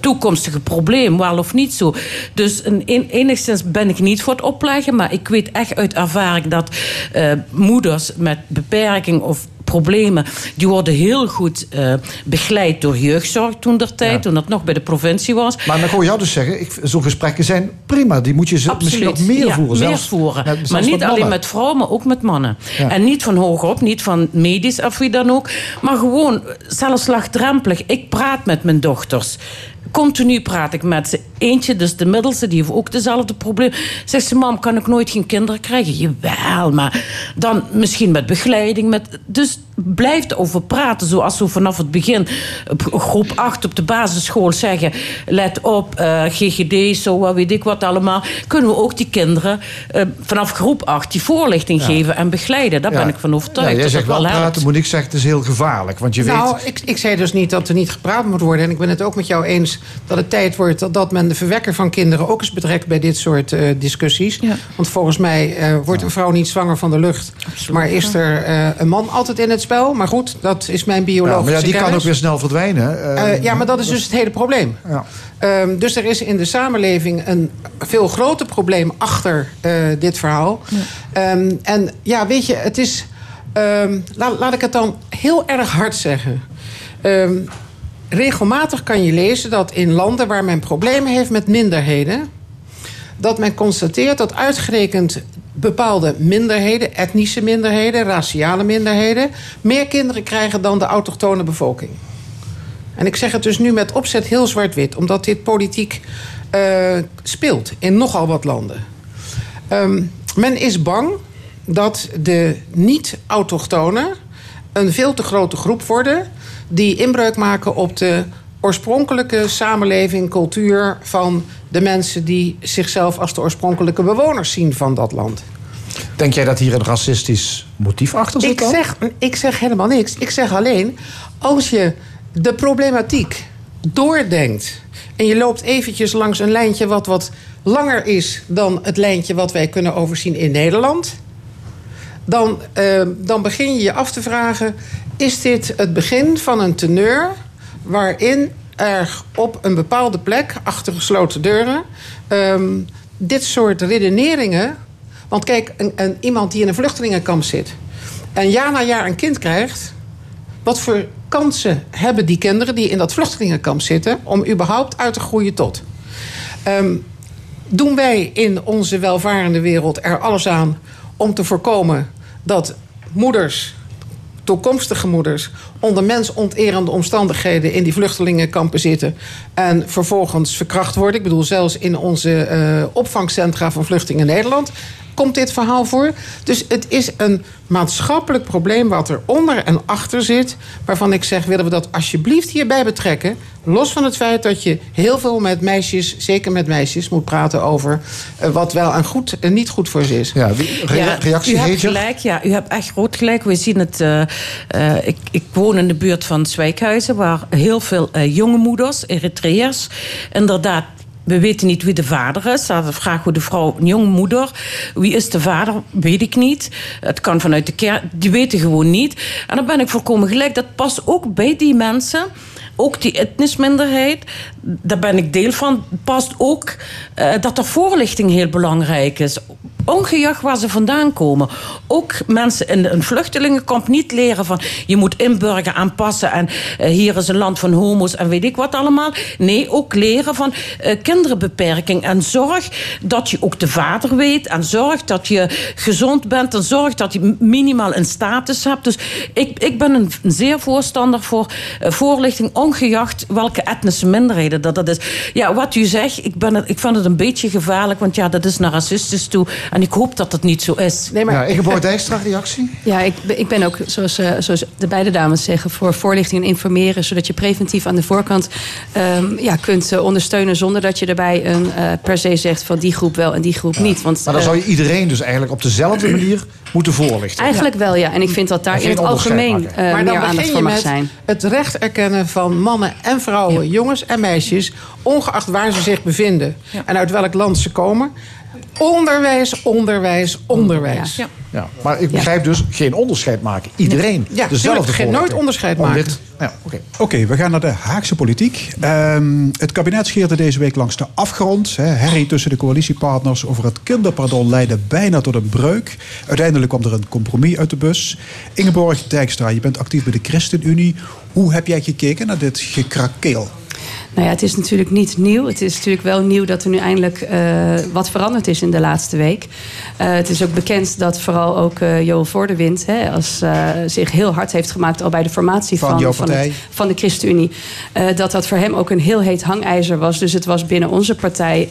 toekomstige probleem, wel of niet zo. Dus en- enigszins ben ik niet voor het opleggen, maar ik weet echt uit ervaring dat eh, moeders met beperking of problemen, die worden heel goed eh, begeleid door jeugdzorg toen der tijd, toen dat nog bij de provincie was. Maar dan hoor jou dus zeggen, zo'n gesprekken zijn prima. Die moet je ze misschien nog meer ja, voeren. meer zelfs, voeren. met- zelfs maar niet met alleen met vrouwen, maar ook met mannen. Ja. En niet van hogerop, niet van medisch of wie dan ook. Maar gewoon, zelfs laagdrempelig. Ik praat met mijn dochters. Continu praat ik met ze. Eentje, dus de middelste, die heeft ook dezelfde probleem. Zegt ze, mam, kan ik nooit geen kinderen krijgen? Jawel, maar dan misschien met begeleiding. Met, dus blijf erover praten, zoals we vanaf het begin... op groep 8 op de basisschool zeggen... let op, eh, GGD, zo, wat weet ik wat allemaal... kunnen we ook die kinderen eh, vanaf groep 8 die voorlichting Ja. geven en begeleiden. Daar Ja. ben ik van overtuigd. Ja, jij zegt wel helpt. praten, Monique zegt het is heel gevaarlijk. Want je nou, weet... ik, ik zei dus niet dat er niet gepraat moet worden. En ik ben het ook met jou eens dat het tijd wordt dat, dat men de verwekker van kinderen ook eens betrekt bij dit soort eh, discussies. Want volgens mij eh, wordt een vrouw niet zwanger van de lucht. maar is er eh, een man altijd in het spel? Maar goed, dat is mijn Ja, biologische maar ja, die kan ook weer snel verdwijnen. Eh, Eh, ja, maar dat is dus het hele probleem. Ja. Ehm, dus er is in de samenleving een veel groter probleem achter eh, dit verhaal. Ehm, en ja, weet je, het is. ehm, laat, laat ik het dan heel erg hard zeggen. Ehm, regelmatig kan je lezen dat in landen waar men problemen heeft met minderheden. dat men constateert dat uitgerekend bepaalde minderheden, etnische minderheden, raciale minderheden. meer kinderen krijgen dan de autochtone bevolking. En ik zeg het dus nu met opzet heel zwart-wit, omdat dit politiek eh, speelt in nogal wat landen. Ehm, men is bang dat de niet-autochtonen een veel te grote groep worden die inbreuk maken op de oorspronkelijke samenleving, cultuur van de mensen die zichzelf als de oorspronkelijke bewoners zien van dat land. Denk jij dat hier een racistisch motief achter zit Ik dan? zeg, ik zeg helemaal niks. Ik zeg alleen, als je de problematiek doordenkt... en je loopt eventjes langs een lijntje wat wat langer is... dan het lijntje wat wij kunnen overzien in Nederland... dan, eh, dan begin je je af te vragen... is dit het begin van een teneur... waarin er op een bepaalde plek, achter gesloten deuren... ehm, dit soort redeneringen... Want kijk, een, een, iemand die in een vluchtelingenkamp zit... en jaar na jaar een kind krijgt... wat voor kansen hebben die kinderen die in dat vluchtelingenkamp zitten... om überhaupt uit te groeien tot? Ehm, doen wij in onze welvarende wereld er alles aan om te voorkomen dat moeders, toekomstige moeders, onder mensonterende omstandigheden in die vluchtelingenkampen zitten en vervolgens verkracht worden? Ik bedoel, zelfs in onze eh, opvangcentra van vluchtelingen in Nederland komt dit verhaal voor. Dus het is een maatschappelijk probleem wat er onder en achter zit. Waarvan ik zeg, willen we dat alsjeblieft hierbij betrekken. Los van het feit dat je heel veel met meisjes, zeker met meisjes, moet praten over eh, wat wel en goed en niet goed voor ze is. Ja, Ja, u hebt gelijk, ja. U hebt echt groot gelijk. We zien het. eh, eh, ik, ik woon in de buurt van Zwijkhuizen, waar heel veel eh, jonge moeders, Eritreërs, inderdaad. We weten niet wie de vader is. Dan vragen we de vrouw, een jonge moeder. Wie is de vader? Weet ik niet. Het kan vanuit de kerk. Die weten gewoon niet. En dan ben ik volkomen gelijk. Dat past ook bij die mensen. Ook die etnisch minderheid, daar ben ik deel van, past ook eh, dat er voorlichting heel belangrijk is. Ongeacht waar ze vandaan komen. Ook mensen in een vluchtelingenkamp niet leren van je moet inburgen, aanpassen en eh, hier is een land van homo's en weet ik wat allemaal. Nee, ook leren van eh, kinderbeperking en zorg dat je ook de vader weet en zorg dat je gezond bent en zorg dat je minimaal een status hebt. Dus ik, ik ben een zeer voorstander voor eh, voorlichting, ongeacht welke etnische minderheden dat dat is. Ja, wat u zegt, ik, ben het, ik vind het een beetje gevaarlijk, want ja, dat is naar racistisch toe. En ik hoop dat het niet zo is. Nee, Ja, Ingeborg Dijkstra, reactie? Ja, ik, ben- ik ben ook, zoals, eh, zoals de beide dames zeggen, voor voorlichting en informeren. Zodat je preventief aan de voorkant ehm, ja, kunt eh, ondersteunen. Zonder dat je erbij een, eh, per se zegt van die groep wel en die groep niet. Want, Maar dan zou je iedereen dus eigenlijk op dezelfde manier moeten voorlichten. Eigenlijk wel, ja. En ik vind dat daar in het algemeen eh, maar meer aandacht voor mag zijn. het recht erkennen van mannen en vrouwen, jongens en meisjes, ongeacht waar ze zich bevinden en uit welk land ze komen. Onderwijs, onderwijs, onderwijs. Ja. Ja. Maar ik begrijp dus geen onderscheid maken. Iedereen Ja, dezelfde geen- nooit onderscheid Om maken. dit- ja, oké. Oké, we gaan naar de Haagse politiek. Ehm, het kabinet scheerde deze week langs de afgrond. Hè. Herrie tussen de coalitiepartners over het kinderpardon leidde bijna tot een breuk. Uiteindelijk kwam er een compromis uit de bus. Ingeborg Dijkstra, je bent actief bij de ChristenUnie. Hoe heb jij gekeken naar dit gekrakeel? Nou ja, het is natuurlijk niet nieuw. Het is natuurlijk wel nieuw dat er nu eindelijk eh, wat veranderd is in de laatste week. Eh, het is ook bekend dat vooral ook eh Joel Voordewind hè, als, zich heel hard heeft gemaakt al bij de formatie Van van, jouw van, partij. het- van de ChristenUnie. Dat dat voor hem ook een heel heet hangijzer was. Dus het was binnen onze partij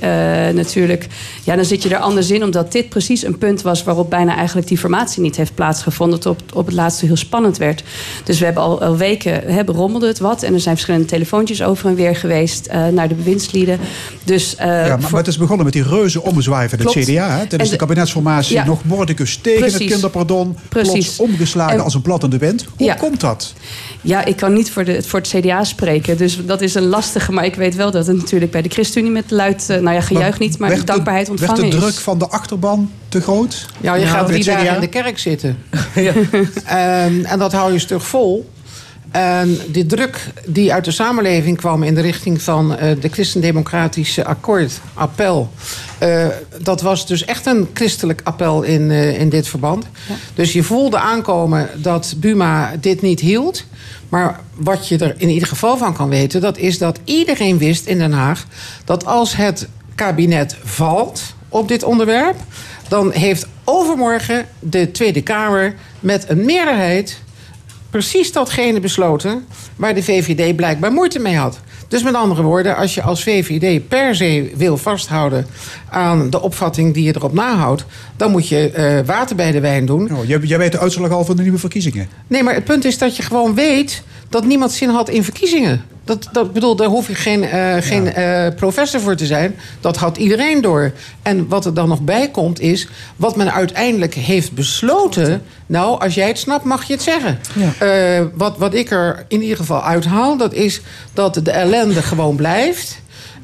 natuurlijk. Ja, dan zit je er anders in, omdat dit precies een punt was waarop bijna eigenlijk die formatie niet heeft plaatsgevonden. Tot op, op het laatste heel spannend werd. Dus we hebben al, al weken hebben rommelde het wat. En er zijn verschillende telefoontjes over en weer geweest eh, naar de bewindslieden. Dus, eh, ja, maar, voor- maar het is begonnen met die reuze ommezwaai van het. CDA. Hè? Tijdens En de de- kabinetsformatie Ja. nog mordicus tegen het kinderpardon. Precies. Plots omgeslagen En- als een plat in de wind. Hoe Ja. komt dat? Ja, ik kan niet voor, de, voor het CDA spreken. Dus dat is een lastige. Maar ik weet wel dat het natuurlijk bij de ChristenUnie met luid... eh, nou ja, gejuich niet, maar werd de- dankbaarheid ontvangen Werd de druk is. van de achterban te groot? Ja, je gaat drie dagen in de kerk zitten. Ehm, en dat hou je stug vol. En die druk die uit de samenleving kwam in de richting van eh, de christendemocratische akkoord, appel. eh, dat was dus echt een christelijk appel in, eh, in dit verband. Dus je voelde aankomen dat Buma dit niet hield. Maar wat je er in ieder geval van kan weten, dat is dat iedereen wist in Den Haag dat als het kabinet valt op dit onderwerp, dan heeft overmorgen de Tweede Kamer met een meerderheid precies datgene besloten waar de VVD blijkbaar moeite mee had. Dus met andere woorden, als je als VVD per se wil vasthouden aan de opvatting die je erop nahoudt, dan moet je eh, water bij de wijn doen. Oh, jij, jij weet de uitslag al van de nieuwe verkiezingen. Nee, maar het punt is dat je gewoon weet dat niemand zin had in verkiezingen. Dat, dat bedoel, daar hoef je geen, eh, geen eh, professor voor te zijn. Dat had iedereen door. En wat er dan nog bij komt is wat men uiteindelijk heeft besloten. Nou, als jij het snapt, mag je het zeggen. Eh, wat, wat ik er in ieder geval uithaal, dat is dat de ellende gewoon blijft.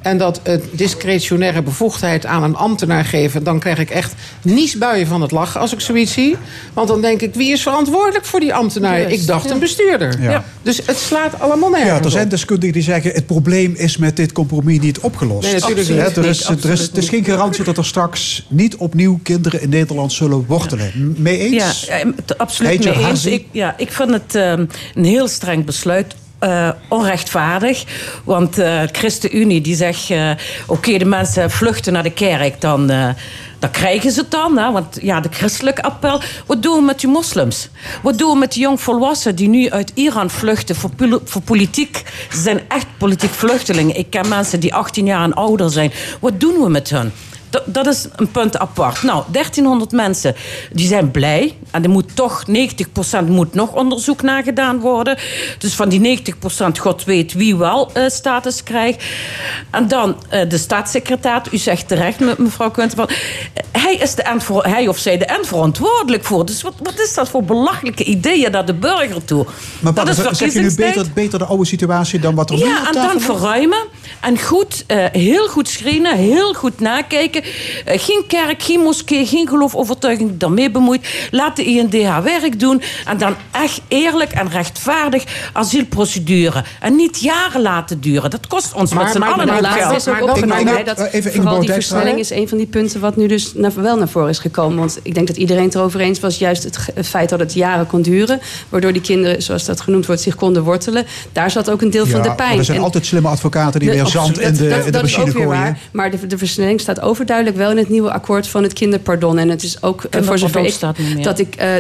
En dat het discretionaire bevoegdheid aan een ambtenaar geven... dan krijg ik echt niesbuien van het lachen als ik zoiets zie. Want dan denk ik, wie is verantwoordelijk voor die ambtenaar? Ik dacht ja. een bestuurder. Ja. Dus het slaat allemaal nergens Ja, er zijn deskundigen die zeggen... het probleem is met dit compromis niet opgelost. Nee, natuurlijk er, is, Nee, er, is, absoluut het is geen garantie dat er straks niet opnieuw kinderen in Nederland zullen wortelen. Mee eens? Ja, absoluut Heetje mee eens. Ik, ja, ik vind het ehm, een heel streng besluit. Eh, onrechtvaardig. Want de ChristenUnie die zegt... eh, oké, de mensen vluchten naar de kerk, dan... eh, dan krijgen ze het dan, hè? want ja, de christelijk appel. Wat doen we met die moslims? Wat doen we met die jongvolwassenen die nu uit Iran vluchten voor, voor politiek? Ze zijn echt politiek vluchtelingen. Ik ken mensen die 18 jaar en ouder zijn. Wat doen we met hun? Dat, dat is een punt apart. Nou, 1300 mensen die zijn blij. En er moet toch 90% moet nog onderzoek naar gedaan worden. Dus van die 90% God weet wie wel eh, status krijgt. En dan eh, de staatssecretaris. U zegt terecht, me- mevrouw Kunterman. Hij, is de hij of zij de eindverantwoordelijk voor. Dus wat, wat is dat voor belachelijke ideeën naar de burger toe? Maar dat is zeg je nu beter, beter de oude situatie dan wat er nu op Ja, en dan verruimen. En goed, eh, heel goed screenen, heel goed nakijken. Eh, geen kerk, geen moskee, geen geloofovertuiging die daarmee bemoeit. Laat de IND haar werk doen. En dan echt eerlijk en rechtvaardig asielprocedure. En niet jaren laten duren. Dat kost ons met z'n allen Maar ook is opgenomen. hè, dat vooral die versnelling is een van die punten wat nu dus naar, wel naar voren is gekomen. Want ik denk dat iedereen het erover eens was. Juist het, feit dat het jaren kon duren. Waardoor die kinderen, zoals dat genoemd wordt, zich konden wortelen. Daar zat ook een deel van de pijn. maar er zijn En- altijd slimme advocaten die Nee, weer zand in de, Dat- in de dat is machine ook weer gooien. waar. Maar de, de versnelling staat overduidelijk wel in het nieuwe akkoord van het kinderpardon. En het is ook eh, voor zover ik, staat niet meer. dat ik eh,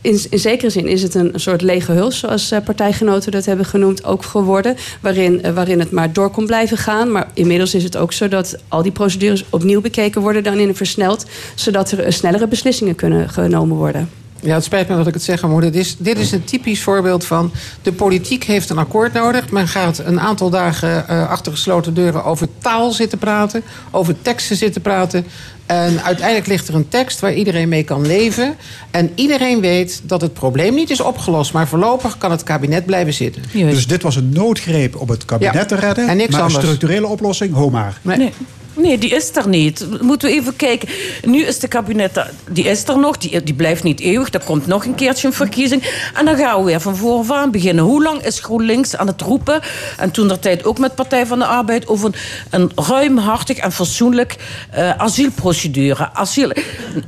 in, in zekere zin is het een soort lege huls, zoals eh, partijgenoten dat hebben genoemd, ook geworden. Waarin, waarin het maar door kon blijven gaan. Maar inmiddels is het ook zo dat al die procedures opnieuw bekeken worden dan in een versneld, zodat er snellere beslissingen kunnen genomen worden. Ja, het spijt me dat ik het zeggen moet. Dit is, dit is een typisch voorbeeld van... de politiek heeft een akkoord nodig. Men gaat een aantal dagen eh, achter gesloten deuren over taal zitten praten... over teksten zitten praten. En uiteindelijk ligt er een tekst waar iedereen mee kan leven. En iedereen weet dat het probleem niet is opgelost... maar voorlopig kan het kabinet blijven zitten. Dus dit was een noodgreep om het kabinet Ja, te redden. en niks maar anders. een structurele oplossing, ho maar. Nee. Nee, die is er niet. Moeten we even kijken. Nu is de kabinet, die is er nog, die, die blijft niet eeuwig. Er komt nog een keertje een verkiezing. En dan gaan we weer van vooraf beginnen. Hoe lang is GroenLinks aan het roepen? En toen der tijd ook met Partij van de Arbeid over een, een ruimhartig en fatsoenlijk eh, asielprocedure. Asiel,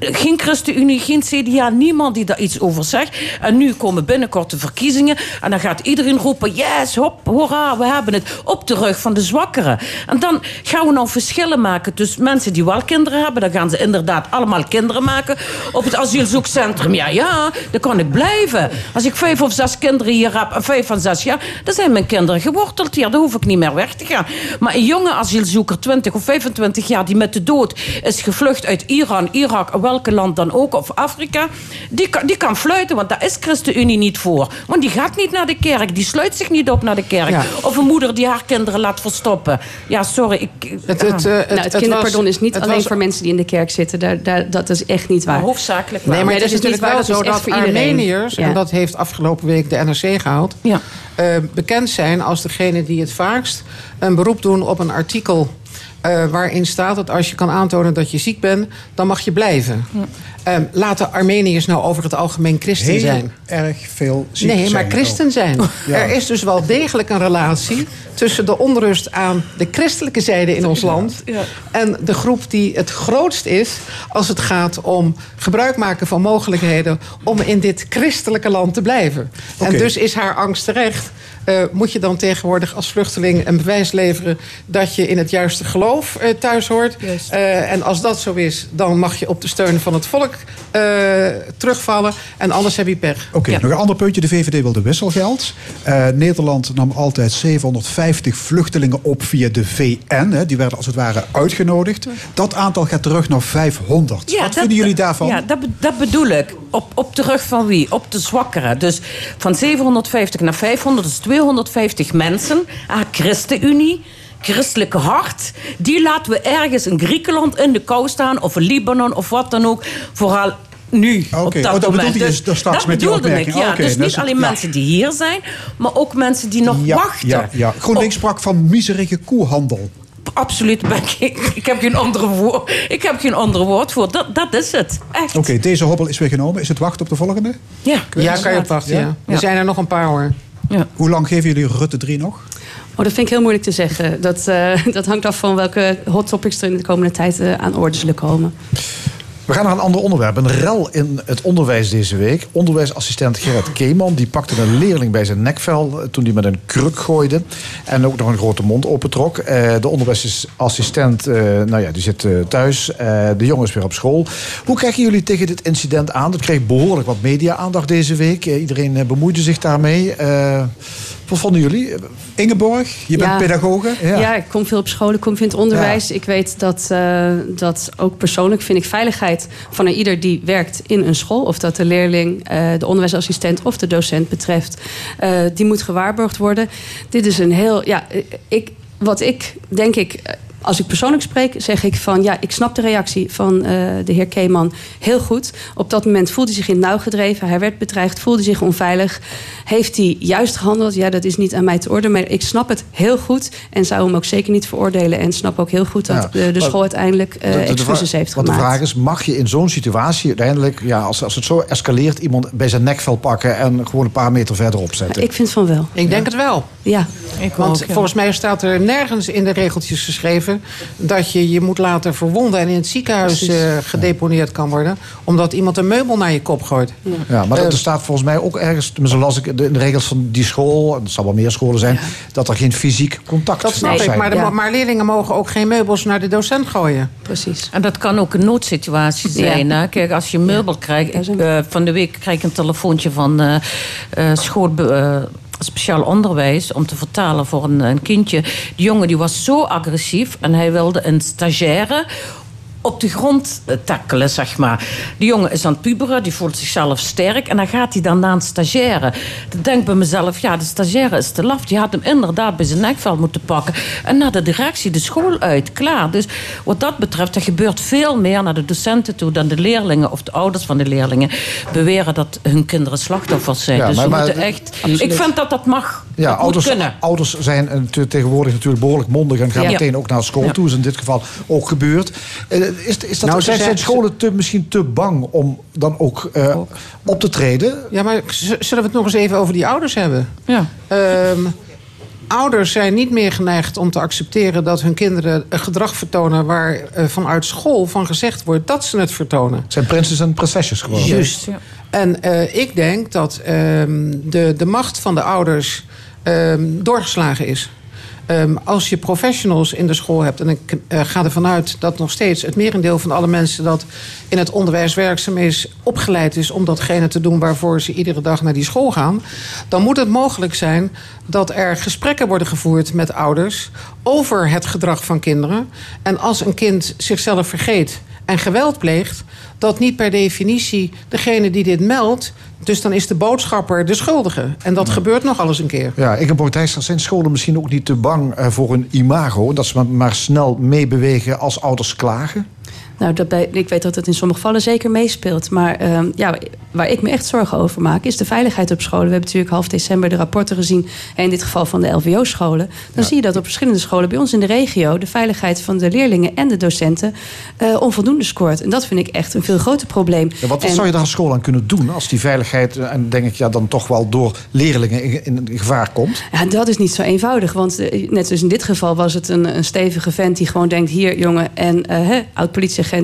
geen ChristenUnie, geen CDA, niemand die daar iets over zegt. En nu komen binnenkort de verkiezingen. En dan gaat iedereen roepen: yes, hop, hoera, we hebben het. Op de rug van de zwakkeren. En dan gaan we nou verschillen maken tussen mensen die wel kinderen hebben. Dan gaan ze inderdaad allemaal kinderen maken op het asielzoekcentrum. Ja, ja, dan kan ik blijven. Als ik vijf of zes kinderen hier heb en vijf van zes jaar, dan zijn mijn kinderen geworteld hier. Dan hoef ik niet meer weg te gaan. Maar een jonge asielzoeker, 20 of 25 jaar, die met de dood is gevlucht uit Iran, Irak, welke land dan ook, of Afrika, die kan, die kan fluiten, want daar is ChristenUnie niet voor. Want die gaat niet naar de kerk, die sluit zich niet op naar de kerk. Ja. Of een moeder die haar kinderen laat verstoppen. Ja, sorry. Ik, Het, het, eh, nou, het, het kinderpardon was- is niet het alleen was- voor mensen die in de kerk zitten. Daar, daar, dat is echt niet waar. Hoofdzakelijk Nee, maar Nee, het is dat is niet natuurlijk wel waar, dat zo dat. Armeniërs, Ja. en dat heeft afgelopen week de NRC gehaald, Ja. eh, bekend zijn als degene die het vaakst een beroep doen op een artikel. Eh, waarin staat dat als je kan aantonen dat je ziek bent, dan mag je blijven. Eh, laten Armeniërs nou over het algemeen christen Heel zijn? erg veel ziek Nee, maar zijn. christen zijn. Ja. Er is dus wel degelijk een relatie tussen de onrust aan de christelijke zijde in ons land en de groep die het grootst is als het gaat om gebruik maken van mogelijkheden om in dit christelijke land te blijven. En dus is haar angst terecht. Eh, moet je dan tegenwoordig als vluchteling een bewijs leveren dat je in het juiste geloof eh, thuis hoort? Eh, en als dat zo is, dan mag je op de steun van het volk eh, terugvallen. En anders heb je pech. Oké, nog een ander puntje. De VVD wilde wisselgeld. Eh, Nederland nam altijd 750 vluchtelingen op via de VN. Hè. Die werden als het ware uitgenodigd. Dat aantal gaat terug naar 500. Wat vinden jullie daarvan? Ja, dat, dat bedoel ik. Op, op de rug van wie? Op de zwakkeren. Dus van 750 naar 500 is 250 mensen. Ah, ChristenUnie. Christelijke hart, die laten we ergens in Griekenland in de kou staan, of in Libanon of wat dan ook. Vooral nu. Oké, op dat oh, dat moment. bedoelde je Dus straks dat met die bedoelde ik, opmerking. ja. Dus niet alleen ja. mensen die hier zijn, maar ook mensen die nog ja, wachten. ja, ja. GroenLinks sprak van miserige koehandel. Absoluut. ik, ik, heb geen andere woord, ik heb geen andere woord voor. Dat, dat is het. Echt. Oké, deze hobbel is weer genomen. Is het wachten op de volgende? Ja, Ja, kan je op wachten, ja. Er zijn er nog een paar hoor. Hoe lang geven jullie Rutte 3 nog? Oh, dat vind ik heel moeilijk te zeggen. Dat, eh, dat hangt af van welke hot topics er in de komende tijd eh, aan orde zullen komen. We gaan naar een ander onderwerp. Een rel in het onderwijs deze week. Onderwijsassistent Gerrit Keeman die pakte een leerling bij zijn nekvel eh, toen hij met een kruk gooide. En ook nog een grote mond opentrok. Eh, de onderwijsassistent eh, nou ja, die zit thuis. De jongen is weer op school. Hoe kijken jullie tegen dit incident aan? Dat kreeg behoorlijk wat media-aandacht deze week. Iedereen bemoeide zich daarmee. Wat vonden jullie? Ingeborg, je bent Ja. pedagoge. Ja. ik kom veel op school, ik kom veel in het onderwijs. Ik weet dat, eh, dat ook persoonlijk vind ik veiligheid van ieder die werkt in een school... of dat de leerling, eh, de onderwijsassistent of de docent betreft... eh, die moet gewaarborgd worden. Dit is een heel... Ja, ik, wat ik denk ik... eh, Als ik persoonlijk spreek, zeg ik van ja, ik snap de reactie van eh, de heer Keeman heel goed. Op dat moment voelde hij zich in het nauw gedreven. Hij werd bedreigd, voelde zich onveilig. Heeft hij juist gehandeld? Ja, dat is niet aan mij te oordelen. Maar ik snap het heel goed en zou hem ook zeker niet veroordelen. En snap ook heel goed dat Ja, de, de maar school uiteindelijk eh De- de- de excuses heeft Want gemaakt. de vraag is, mag je in zo'n situatie uiteindelijk... Ja, als, als het zo escaleert, iemand bij zijn nekvel pakken... en gewoon een paar meter verderop zetten? Ik vind van wel. Ik denk het wel. Ja. Want ook, ja. volgens mij staat er nergens in de regeltjes geschreven dat je je moet laten verwonden en in het ziekenhuis eh, gedeponeerd kan worden, omdat iemand een meubel naar je kop gooit. Ja, maar Eh, er staat volgens mij ook ergens, tenminste las ik de, in de regels van die school, en het zal wel meer scholen zijn, dat er geen fysiek contact dat snap ik, maar, de- maar leerlingen mogen ook geen meubels naar de docent gooien. Precies. En dat kan ook een noodsituatie zijn. Hè? Kijk, als je een meubel krijgt. Ik, eh, van de week krijg ik een telefoontje van eh eh, school. Speciaal onderwijs om te vertalen voor een, een kindje. Die jongen die was zo agressief en hij wilde een stagiaire op de grond eh, tackelen, zeg maar. Die jongen is aan het puberen, die voelt zichzelf sterk. En dan gaat hij dan naar een stagiaire. Dan denk ik bij mezelf, ja, de stagiaire is te laf. Die had hem inderdaad bij zijn nekvel moeten pakken. En naar de directie, de school uit, klaar. Dus wat dat betreft, er gebeurt veel meer naar de docenten toe... dan de leerlingen of de ouders van de leerlingen beweren dat hun kinderen slachtoffers zijn. Ja, dus maar- moeten echt... Absoluut. Ik vind dat dat mag. Ja, dat ouders, kunnen. ouders zijn eh, te- tegenwoordig natuurlijk behoorlijk mondig en gaan Ja. meteen ook naar school Ja. toe. is in dit geval ook gebeurd. Is, is dat, Nou, ze zijn, scholen te, misschien te bang om dan ook eh, op te treden? Ja, maar zullen we het nog eens even over die ouders hebben? Ja. Ehm, ouders zijn niet meer geneigd om te accepteren dat hun kinderen een gedrag vertonen waar eh, vanuit school van gezegd wordt dat ze het vertonen. Het zijn prinses en prinsesjes geworden. Juist. En eh, ik denk dat ehm, de, de macht van de ouders ehm, doorgeslagen is. Ehm, als je professionals in de school hebt, en ik eh, ga ervan uit dat nog steeds het merendeel van alle mensen dat in het onderwijs werkzaam is, opgeleid is om datgene te doen waarvoor ze iedere dag naar die school gaan, dan moet het mogelijk zijn dat er gesprekken worden gevoerd met ouders over het gedrag van kinderen. En als een kind zichzelf vergeet en geweld pleegt, dat niet per definitie degene die dit meldt, dus dan is de boodschapper de schuldige. En dat gebeurt nog alles een keer. Ja, ik heb Thijs, zijn scholen misschien ook niet te bang eh, voor een imago? Dat ze maar snel meebewegen als ouders klagen? Nou, dat bij, ik weet dat het in sommige gevallen zeker meespeelt. Maar ehm, ja, waar ik me echt zorgen over maak, is de veiligheid op scholen. We hebben natuurlijk half december de rapporten gezien. En in dit geval van de LVO-scholen. Dan zie je dat op verschillende scholen bij ons in de regio de veiligheid van de leerlingen en de docenten eh, onvoldoende scoort. En dat vind ik echt een veel groter probleem. Ja, wat En- zou je daar als school aan kunnen doen als die veiligheid, eh, en denk ik ja, dan toch wel door leerlingen in, in gevaar komt? Ja, dat is niet zo eenvoudig. Want eh, net zoals in dit geval was het een, een stevige vent die gewoon denkt: hier, jongen, en eh,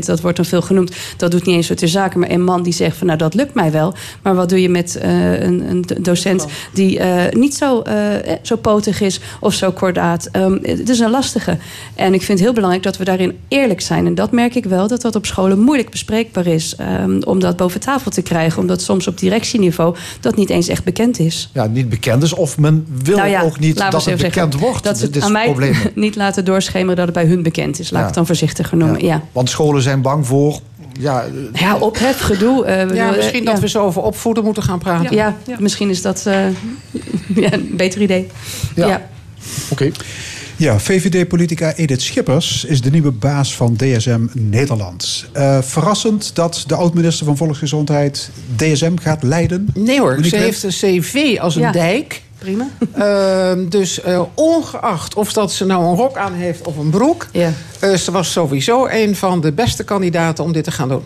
dat wordt dan veel genoemd. Dat doet niet eens zo ter zake. Maar een man die zegt: van nou, dat lukt mij wel. Maar wat doe je met eh, een, een docent die eh, niet zo, eh, zo potig is of zo kordaat? Ehm, het is een lastige. En ik vind het heel belangrijk dat we daarin eerlijk zijn. En dat merk ik wel, dat dat op scholen moeilijk bespreekbaar is. ehm, om dat boven tafel te krijgen. Omdat soms op directieniveau dat niet eens echt bekend is. Ja, niet bekend is of men wil Nou ja, ook niet dat het bekend zeggen, wordt. Dat ze het aan mij probleem. niet laten doorschemeren dat het bij hun bekend is. Laat Ja. ik het dan voorzichtig noemen. Ja. Want scholen zijn bang voor... Ja, eh, Ja, ophef, gedoe. eh, Ja, eh, misschien dat we zo over opvoeden moeten gaan praten. Ja, misschien is dat eh, ja, een beter idee. Ja. Oké. Ja, VVD-politica Edith Schippers is de nieuwe baas van DSM Nederland. Eh, verrassend dat de oud-minister van Volksgezondheid DSM gaat leiden? Nee hoor, ze heeft een cv als een Ja. dijk. Prima. Ehm, dus eh, ongeacht of dat ze nou een rok aan heeft of een broek... Ja. eh, ze was sowieso een van de beste kandidaten om dit te gaan doen.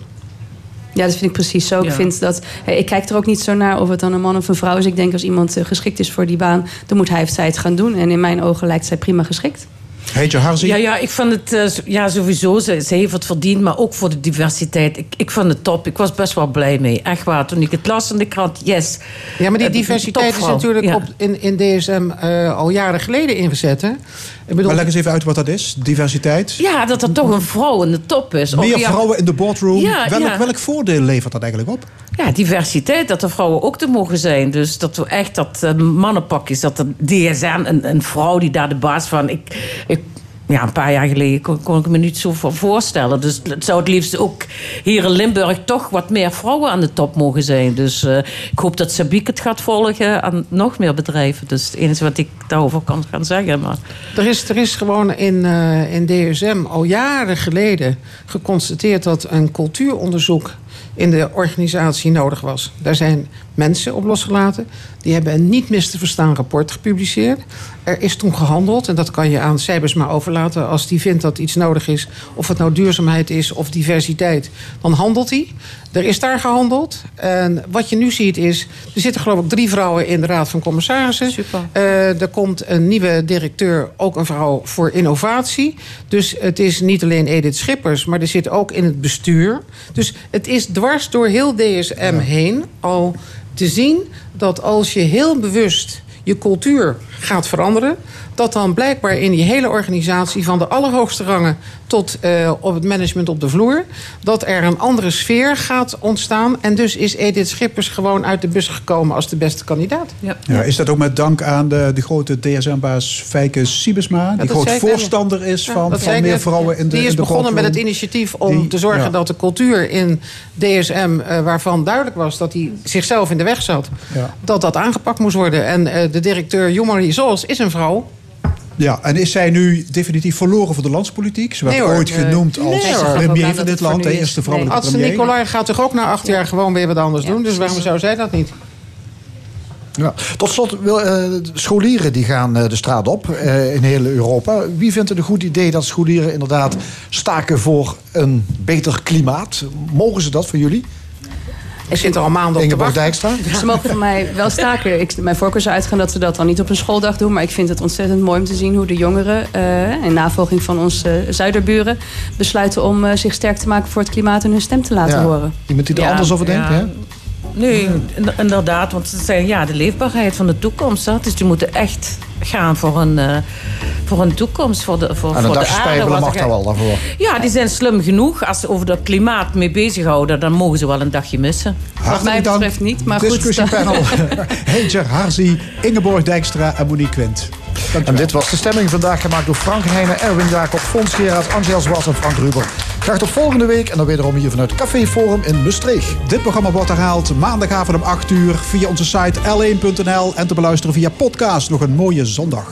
Ja, dat vind ik precies zo. Ik, vind dat, eh, ik kijk er ook niet zo naar of het dan een man of een vrouw is. Ik denk als iemand geschikt is voor die baan, dan moet hij of zij het gaan doen. En in mijn ogen lijkt zij prima geschikt. Heetje Harzi? Ja, ja, ik vond het eh, ja, sowieso. Ze, ze heeft het verdiend, maar ook voor de diversiteit. Ik, ik vond het top. Ik was best wel blij mee. Echt waar. Toen ik het las in de krant, yes. Ja, maar die Eh, diversiteit is natuurlijk Ja. op, in, in DSM eh, al jaren geleden ingezet. Hè? Bedoel, Maar leg eens even uit wat dat is, diversiteit. Ja, dat er toch een vrouw in de top is. Meer ja, vrouwen in de boardroom. Ja, welk, ja. welk voordeel levert dat eigenlijk op? Ja, diversiteit, dat er vrouwen ook te mogen zijn. Dus dat we echt dat uh, mannenpak is, dat de DSM, een, een vrouw die daar de baas van. Ik, ik, ja, een paar jaar geleden kon, ik me niet zo voor voorstellen. Dus het zou het liefst ook hier in Limburg toch wat meer vrouwen aan de top mogen zijn. Dus eh, ik hoop dat Sabiek het gaat volgen aan nog meer bedrijven. Dus het enige wat ik daarover kan gaan zeggen. Maar... Er is, er is gewoon in, eh, in DSM al jaren geleden geconstateerd dat een cultuuronderzoek in de organisatie nodig was. Daar zijn mensen op losgelaten. Die hebben een niet mis te verstaan rapport gepubliceerd. Er is toen gehandeld, en dat kan je aan Cijbers maar overlaten... als die vindt dat iets nodig is, of het nou duurzaamheid is of diversiteit... dan handelt hij. Er is daar gehandeld. En wat je nu ziet is... er zitten geloof ik drie vrouwen in de Raad van Commissarissen. Eh, er komt een nieuwe directeur, ook een vrouw voor innovatie. Dus het is niet alleen Edith Schippers... maar er zit ook in het bestuur. Dus het is dwars door heel DSM heen al te zien... dat als je heel bewust je cultuur gaat veranderen. Dat dan blijkbaar in die hele organisatie, van de allerhoogste rangen tot eh, op het management op de vloer, dat er een andere sfeer gaat ontstaan. En dus is Edith Schippers gewoon uit de bus gekomen als de beste kandidaat. Ja. Ja, is dat ook met dank aan de, de grote DSM-baas Fijke Siebesma... die groot net. voorstander is van, van meer vrouwen in de Die is in de begonnen met het initiatief om Die- te zorgen ja. dat de cultuur in DSM, eh, waarvan duidelijk was dat hij zichzelf in de weg zat, Ja. dat dat aangepakt moest worden. En eh, de directeur Jomarie Zols is een vrouw. Ja, en is zij nu definitief verloren voor de landspolitiek? Ze werd Nee ooit genoemd als Nee premier van dit land, de eerste vrouwelijke Adse premier. Nicolai gaat toch ook na acht jaar gewoon weer wat anders doen. Dus waarom zou zij dat niet? Ja. Tot slot, wil, eh, scholieren die gaan eh, de straat op eh, in heel Europa. Wie vindt het een goed idee dat scholieren inderdaad staken voor een beter klimaat? Mogen ze dat voor jullie? Ik zit er al maanden op te Ingeborg wachten. Dijkstra? Ze mogen van mij wel staken. Ik, mijn voorkeur zou uitgaan dat ze dat dan niet op een schooldag doen. Maar ik vind het ontzettend mooi om te zien hoe de jongeren... eh, in navolging van onze zuiderburen... besluiten om eh, zich sterk te maken voor het klimaat... en hun stem te laten Ja. horen. Iemand die er Ja, anders over denkt? ja. Hè? Nee, in- inderdaad. Want ze zeggen ja, de leefbaarheid van de toekomst. Hè. Dus die moeten echt gaan voor een, eh, voor een toekomst. Voor de, voor, En een voor de dagje aarde. mag daar wel daarvoor. Ja, die zijn slim genoeg. Als ze over dat klimaat mee bezighouden, dan mogen ze wel een dagje missen. Wat mij betreft niet, maar goed. Discussiepanel. Heintje, Harzi, Ingeborg Dijkstra en Monique Quint. En dit was de stemming vandaag gemaakt door Frank Heijnen, Erwin Jacob, Fons Gerard, Angel Zwas en Frank Ruber. Graag tot volgende week en dan wederom hier vanuit Café Forum in Maastricht. Dit programma wordt herhaald maandagavond om 8 uur via onze site l1.nl en te beluisteren via podcast. Nog een mooie zondag.